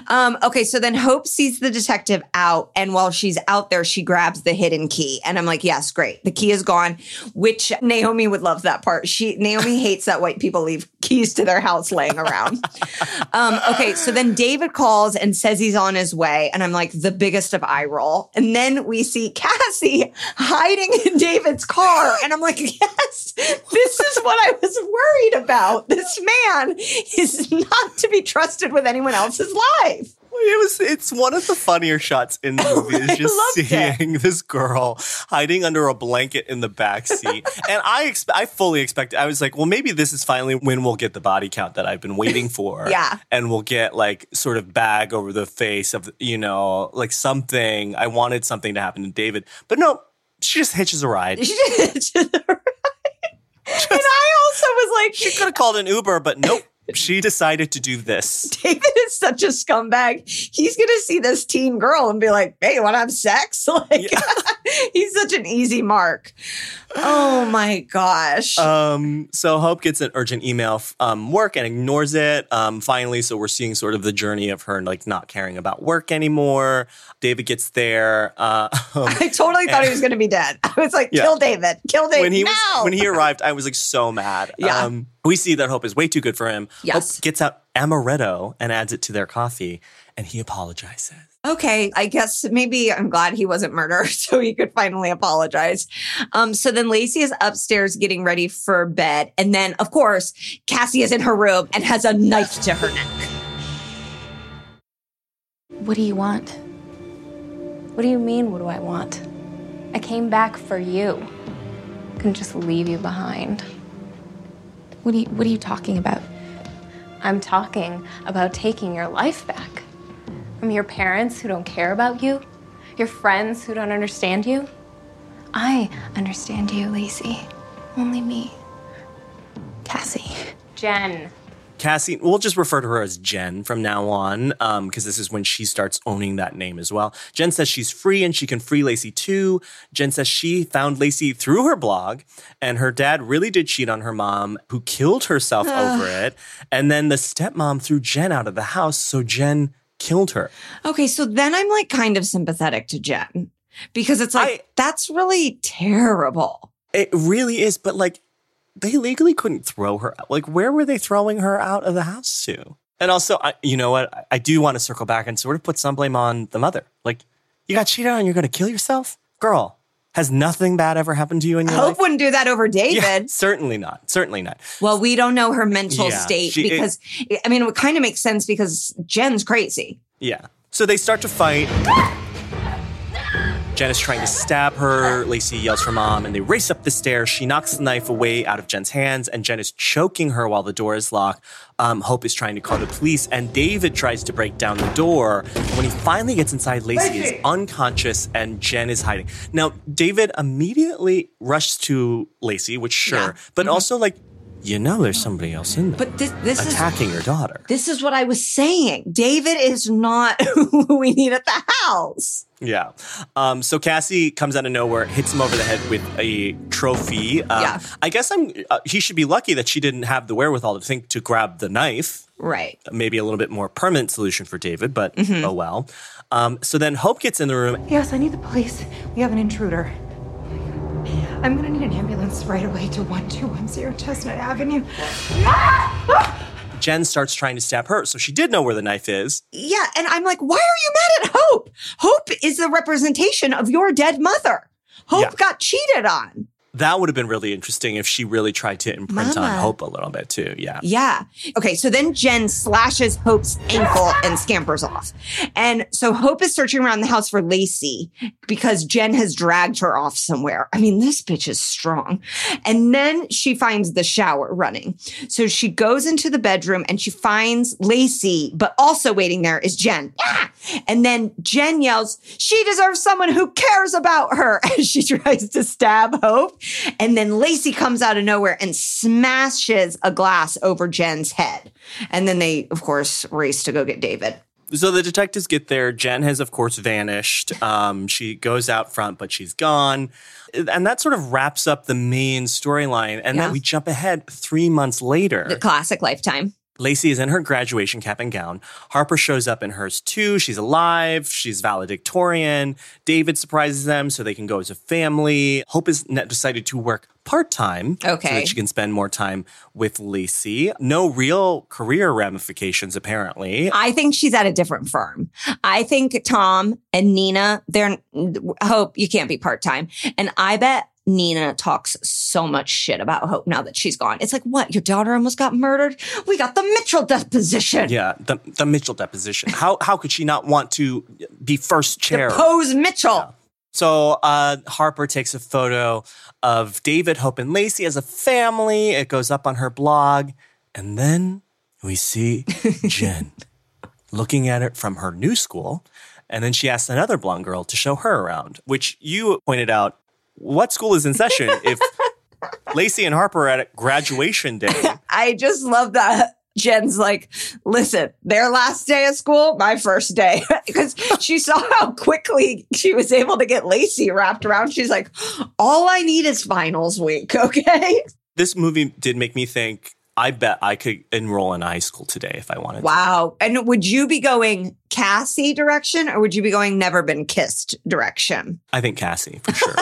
Um, okay, so then Hope sees the detective out, and while she's out there, she grabs the hidden key. And I'm like, yes, great. The key is gone, which Naomi would love that part. She Naomi hates that white people leave keys to their house laying around. um, okay, so then David calls and says he's on his way, and I'm like, the biggest of eye roll. And then we see Cassie hiding in David's car, and I'm like, yes, this is what I was worried about. This man is not to be trusted with anyone else's life. It was. It's one of the funnier shots in the oh, movie. Is just loved it. seeing this girl hiding under a blanket in the back seat, and I expect. I fully expected. I was like, well, maybe this is finally when we'll get the body count that I've been waiting for. Yeah. and we'll get like sort of bag over the face of you know like something. I wanted something to happen to David, but no, she just hitches a ride. She did. and I also was like, She could have called an Uber, but nope. She decided to do this. David is such a scumbag. He's gonna see this teen girl and be like, "Hey, you want to have sex?" Like, he's such an easy mark. Oh my gosh! Um, so Hope gets an urgent email um work and ignores it. Um, finally, so we're seeing sort of the journey of her like not caring about work anymore. David gets there. Uh, um, I totally thought he was gonna be dead. I was like, Yeah. "Kill David! Kill David!" when he now! was when he arrived, I was like so mad. Yeah. Um, we see that Hope is way too good for him. Yes. Hope gets out amaretto and adds it to their coffee, and he apologizes. Okay, I guess maybe I'm glad he wasn't murdered so he could finally apologize. Um, so then Lacey is upstairs getting ready for bed. And then, of course, Cassie is in her room and has a knife to her neck. What do you want? What do you mean, what do I want? I came back for you. I couldn't just leave you behind. What are you, what are you talking about? I'm talking about taking your life back. From your parents who don't care about you, your friends who don't understand you. I understand you, Lacey. Only me. Cassie. Jen. Cassie, we'll just refer to her as Jen from now on, um, because this is when she starts owning that name as well. Jen says she's free and she can free Lacey too. Jen says she found Lacey through her blog, and her dad really did cheat on her mom, who killed herself over it. And then the stepmom threw Jen out of the house, so Jen killed her. Okay, so then I'm like kind of sympathetic to Jen because it's like, that's really terrible. It really is, but like they legally couldn't throw her out. Like, where were they throwing her out of the house to? And also, I, you know what? I, I do want to circle back and sort of put some blame on the mother. Like, you got cheated on, you're going to kill yourself? Girl, has nothing bad ever happened to you in your Hope life? wouldn't do that over David. Yeah, certainly not. Certainly not. Well, we don't know her mental Yeah, state she- it- because, I mean, it kind of makes sense because Jen's crazy. Yeah. So they start to fight. Jen is trying to stab her. Lacey yells for mom, and they race up the stairs. She knocks the knife away out of Jen's hands, and Jen is choking her while the door is locked. Um, Hope is trying to call the police, and David tries to break down the door. When he finally gets inside, Lacey is unconscious, and Jen is hiding. Now, David immediately rushes to Lacey, which sure, but also like you know there's somebody else in there But this, this is attacking your daughter. this is what I was saying. David is not who we need at the house. Yeah. Um, so Cassie comes out of nowhere, hits him over the head with a trophy. Um, Yeah. I guess I'm. Uh, he should be lucky that she didn't have the wherewithal to think to grab the knife. Right. Maybe a little bit more permanent solution for David, but Mhm. oh well. Um, so then Hope gets in the room. Yes, I need the police. We have an intruder. I'm gonna need an ambulance right away to 1210 Chestnut Avenue. Jen starts trying to stab her, so she did know where the knife is. Yeah. And I'm like, why are you mad at Hope? Hope is the representation of your dead mother. Hope Yeah. got cheated on. That would have been really interesting if she really tried to imprint on Hope a little bit too. Yeah. Yeah. Okay. So then Jen slashes Hope's ankle and scampers off. And so Hope is searching around the house for Lacey because Jen has dragged her off somewhere. I mean, this bitch is strong. And then she finds the shower running. So she goes into the bedroom and she finds Lacey, but also waiting there is Jen. Ah! And then Jen yells, She deserves someone who cares about her as she tries to stab Hope. And then Lacey comes out of nowhere and smashes a glass over Jen's head. And then they, of course, race to go get David. So the detectives get there. Jen has, of course, vanished. Um, she goes out front, but she's gone. And that sort of wraps up the main storyline. And Yeah. then we jump ahead three months later. The classic lifetime. Lacey is in her graduation cap and gown. Harper shows up in hers too. She's alive. She's valedictorian. David surprises them so they can go as a family. Hope has decided to work part time so Okay. that she can spend more time with Lacey. No real career ramifications, apparently. I think she's at a different firm. I think Tom and Nina, they're Hope, you can't be part time. And I bet Nina talks so much shit about Hope now that she's gone. It's like, what? Your daughter almost got murdered? We got the Mitchell deposition. Yeah, the, the Mitchell deposition. How how could she not want to be first chair? Depose Mitchell. So uh, Harper takes a photo of David, Hope, and Lacey as a family. It goes up on her blog. And then we see Jen looking at it from her new school. And then she asks another blonde girl to show her around, which you pointed out. What school is in session if Lacey and Harper are at graduation day? I just love that. Jen's like, listen, their last day of school, my first day. Because she saw how quickly she was able to get Lacey wrapped around. She's like, all I need is finals week. Okay. This movie did make me think. I bet I could enroll in high school today if I wanted. to. Wow. And would you be going Cassie direction or would you be going never been kissed direction? I think Cassie for sure.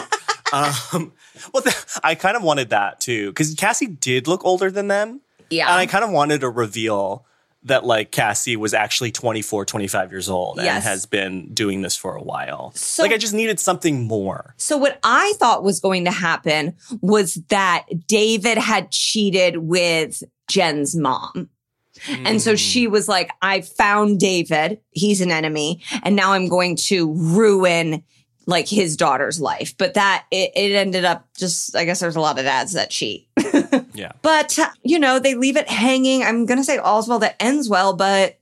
Um, well, th- I kind of wanted that too because Cassie did look older than them. Yeah. and I kind of wanted a reveal that like Cassie was actually 24, 25 years old and has been doing this for a while. So- like I just needed something more. So what I thought was going to happen was that David had cheated with Jen's mom. And so she was like, I found David. He's an enemy. And now I'm going to ruin like his daughter's life. But that it, it ended up just, I guess there's a lot of dads that cheat. Yeah. But, you know, they leave it hanging. I'm going to say all's well that ends well, but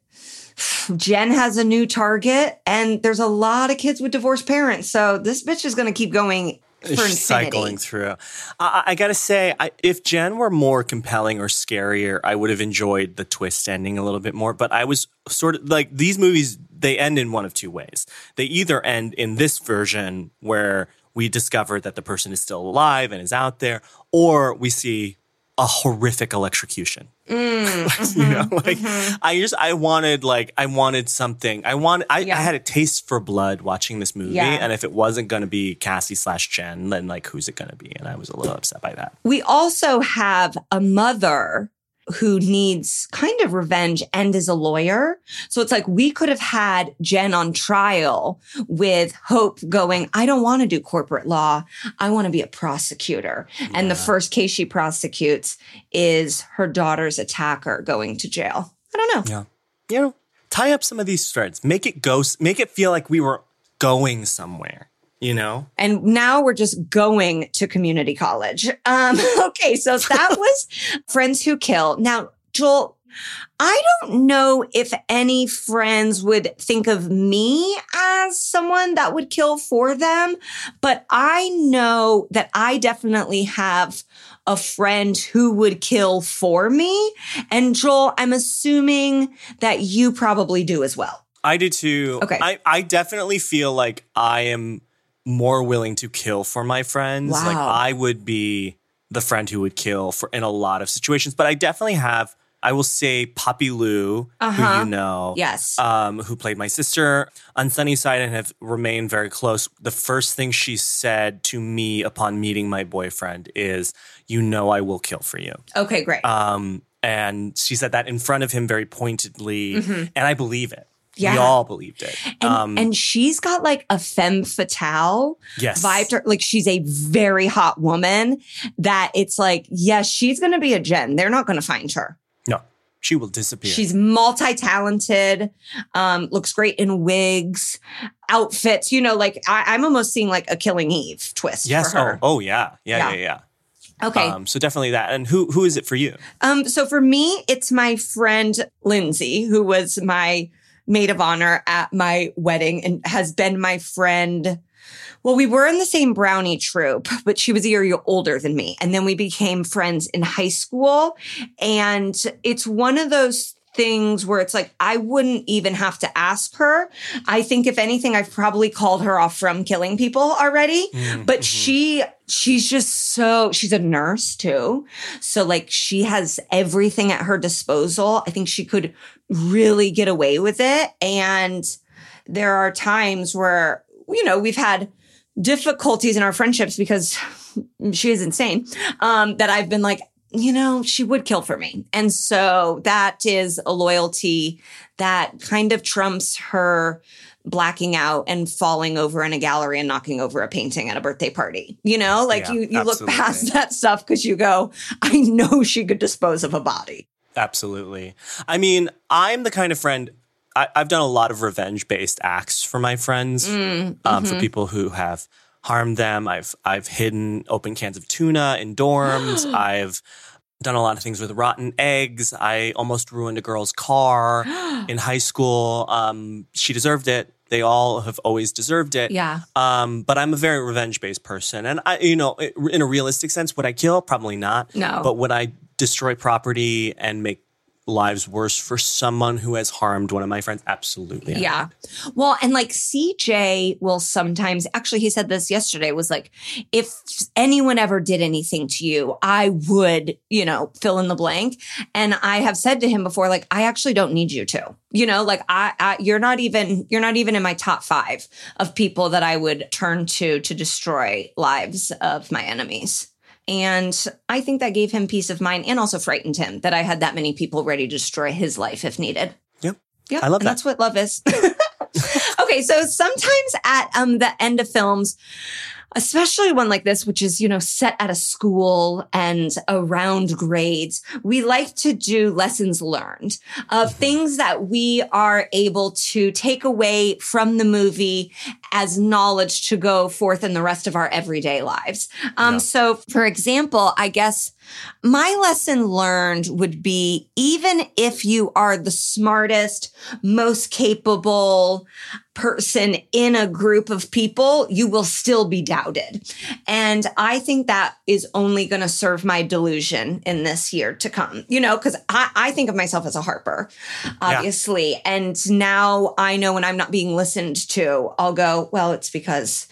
Jen has a new target and there's a lot of kids with divorced parents. So this bitch is going to keep going for cycling through. I, I gotta say, I, if Jen were more compelling or scarier, I would have enjoyed the twist ending a little bit more. But I was sort of like these movies; they end in one of two ways. They either end in this version where we discover that the person is still alive and is out there, or we see a horrific electrocution. Mm, you know, mhm, like mhm. I just I wanted like I wanted something. I want I, I had a taste for blood watching this movie, Yeah. and if it wasn't going to be Cassie slash Jen, then like who's it going to be? And I was a little upset by that. We also have a mother who needs kind of revenge and is a lawyer. So it's like we could have had Jen on trial with Hope going, I don't want to do corporate law. I want to be a prosecutor. And the first case she prosecutes is her daughter's attacker going to jail. I don't know. Yeah, you know, tie up some of these threads, make it go, make it feel like we were going somewhere. You know, And now we're just going to community college. Um, okay, so that was Friends Who Kill. Now, Joel, I don't know if any friends would think of me as someone that would kill for them, but I know that I definitely have a friend who would kill for me. And Joel, I'm assuming that you probably do as well. I do too. Okay. I, I definitely feel like I am more willing to kill for my friends. Like I would be the friend who would kill for in a lot of situations. But I definitely have I will say Poppy Liu, Uh-huh. who you know. Yes. Um, who played my sister on Sunnyside and have remained very close. The first thing she said to me upon meeting my boyfriend is, You know I will kill for you. Okay, great. Um, and she said that in front of him very pointedly, Mhm. and I believe it. Yeah. We all believed it. and, um, and she's got like a femme fatale Yes. vibe to her. Like she's a very hot woman that it's like, yes, she's going to be a Jen. They're not going to find her. no, she will disappear. She's multi-talented, um, looks great in wigs, outfits. You know, like I, I'm almost seeing like a Killing Eve twist yes. for her. Oh, oh, yeah. Yeah. Yeah. Yeah. Yeah. Okay. Um, so definitely that. And who who is it for you? Um, so for me, it's my friend Lindsay, who was my maid of honor at my wedding and has been my friend. Well, we were in the same brownie troop, but she was a year older than me. And then we became friends in high school. And it's one of those things where it's like, I wouldn't even have to ask her. I think if anything, I've probably called her off from killing people already, mm, but mm-hmm. she, she's just so, she's a nurse too. So like she has everything at her disposal. I think she could really get away with it. And there are times where, you know, we've had difficulties in our friendships because she is insane. Um, that I've been like, you know, she would kill for me. And so that is a loyalty that kind of trumps her blacking out and falling over in a gallery and knocking over a painting at a birthday party. You know, like Yeah, you, you look past that stuff because you go, I know she could dispose of a body. Absolutely. I mean, I'm the kind of friend. I, I've done a lot of revenge based acts for my friends, Mm, um, for mhm. people who have harmed them. I've I've hidden open cans of tuna in dorms. I've done a lot of things with rotten eggs. I almost ruined a girl's car in high school. Um, she deserved it. They all have always deserved it. Yeah. Um, but I'm a very revenge based person, and I, you know, in a realistic sense, would I kill? Probably not. No. But would I destroy property and make lives worse for someone who has harmed one of my friends? Absolutely. Yeah. Well, and like CJ will sometimes, actually, he said this yesterday was like, if anyone ever did anything to you, I would, you know, fill in the blank. And I have said to him before, like, I actually don't need you to, you know, like I, I you're not even, you're not even in my top five of people that I would turn to to destroy lives of my enemies. And I think that gave him peace of mind and also frightened him that I had that many people ready to destroy his life if needed. Yep. Yeah. I love and that. That's what love is. okay. So sometimes at um, the end of films, especially one like this, which is, you know, set at a school and around grades, we like to do lessons learned of things that we are able to take away from the movie as knowledge to go forth in the rest of our everyday lives. Um, So, for example, I guess my lesson learned would be even if you are the smartest, most capable person in a group of people, you will still be doubted. And I think that is only going to serve my delusion in this year to come, you know, because I, I think of myself as a Harper, obviously. And now I know when I'm not being listened to, I'll go, well, it's because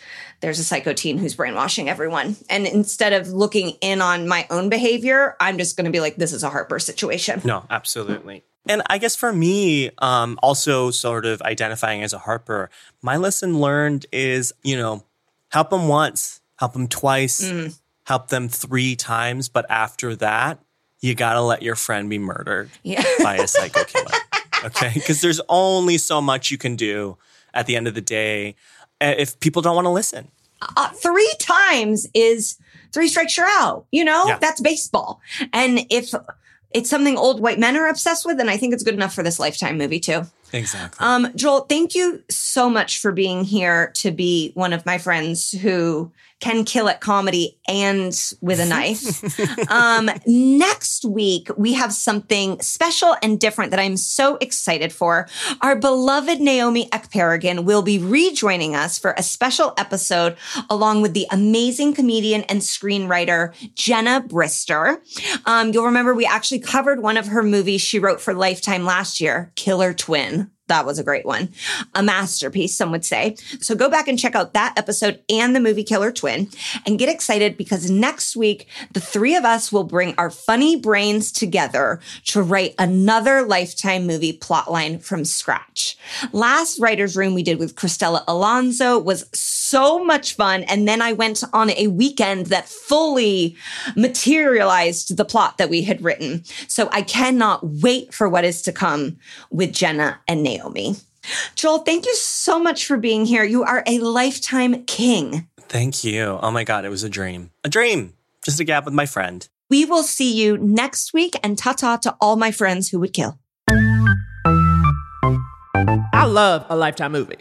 there's a psycho teen who's brainwashing everyone. And instead of looking in on my own behavior, I'm just going to be like, this is a Harper situation. No, absolutely. And I guess for me, um, also sort of identifying as a Harper, my lesson learned is, you know, help them once, help them twice, Mm. help them three times. But after that, you got to let your friend be murdered Yeah. by a psycho killer. Okay. Because there's only so much you can do at the end of the day uh, if people don't want to listen. Uh, three times is three strikes you're out. You know, Yeah. that's baseball. And if it's something old white men are obsessed with, then I think it's good enough for this lifetime movie too. Exactly. Um, Joel, thank you so much for being here to be one of my friends who can kill at comedy and with a knife. um, next week, we have something special and different that I'm so excited for. Our beloved Naomi Ekperigin will be rejoining us for a special episode along with the amazing comedian and screenwriter Jenna Brister. Um, you'll remember we actually covered one of her movies she wrote for Lifetime last year, Killer Twin. That was a great one. A masterpiece, some would say. So go back and check out that episode and the movie Killer Twin and get excited because next week, the three of us will bring our funny brains together to write another lifetime movie plotline from scratch. Last writer's room we did with Cristela Alonzo was so much fun. And then I went on a weekend that fully materialized the plot that we had written. So I cannot wait for what is to come with Jenna and Naomi. Joel, thank you so much for being here. You are a lifetime king. Thank you. Oh my God, it was a dream. A dream. Just a gap with my friend. We will see you next week and ta ta to all my friends who would kill. I love a Lifetime movie.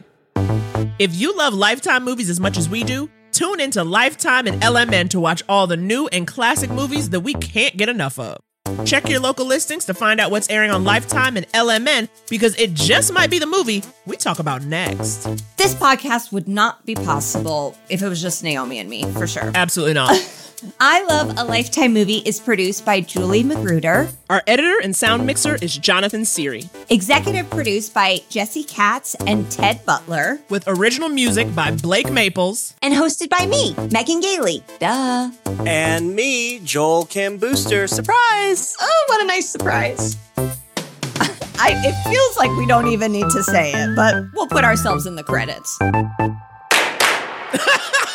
If you love Lifetime movies as much as we do, tune into Lifetime and LMN to watch all the new and classic movies that we can't get enough of. Check your local listings to find out what's airing on Lifetime and LMN because it just might be the movie we talk about next. This podcast would not be possible if it was just Naomi and me, for sure. Absolutely not. I Love a Lifetime Movie is produced by Julie Magruder. Our editor and sound mixer is Jonathan Seary. Executive produced by Jesse Katz and Ted Butler. With original music by Blake Maples. And hosted by me, Megan Gailey. Duh. And me, Joel Kim Booster. Surprise! Oh, what a nice surprise. I, it feels like we don't even need to say it, but we'll put ourselves in the credits.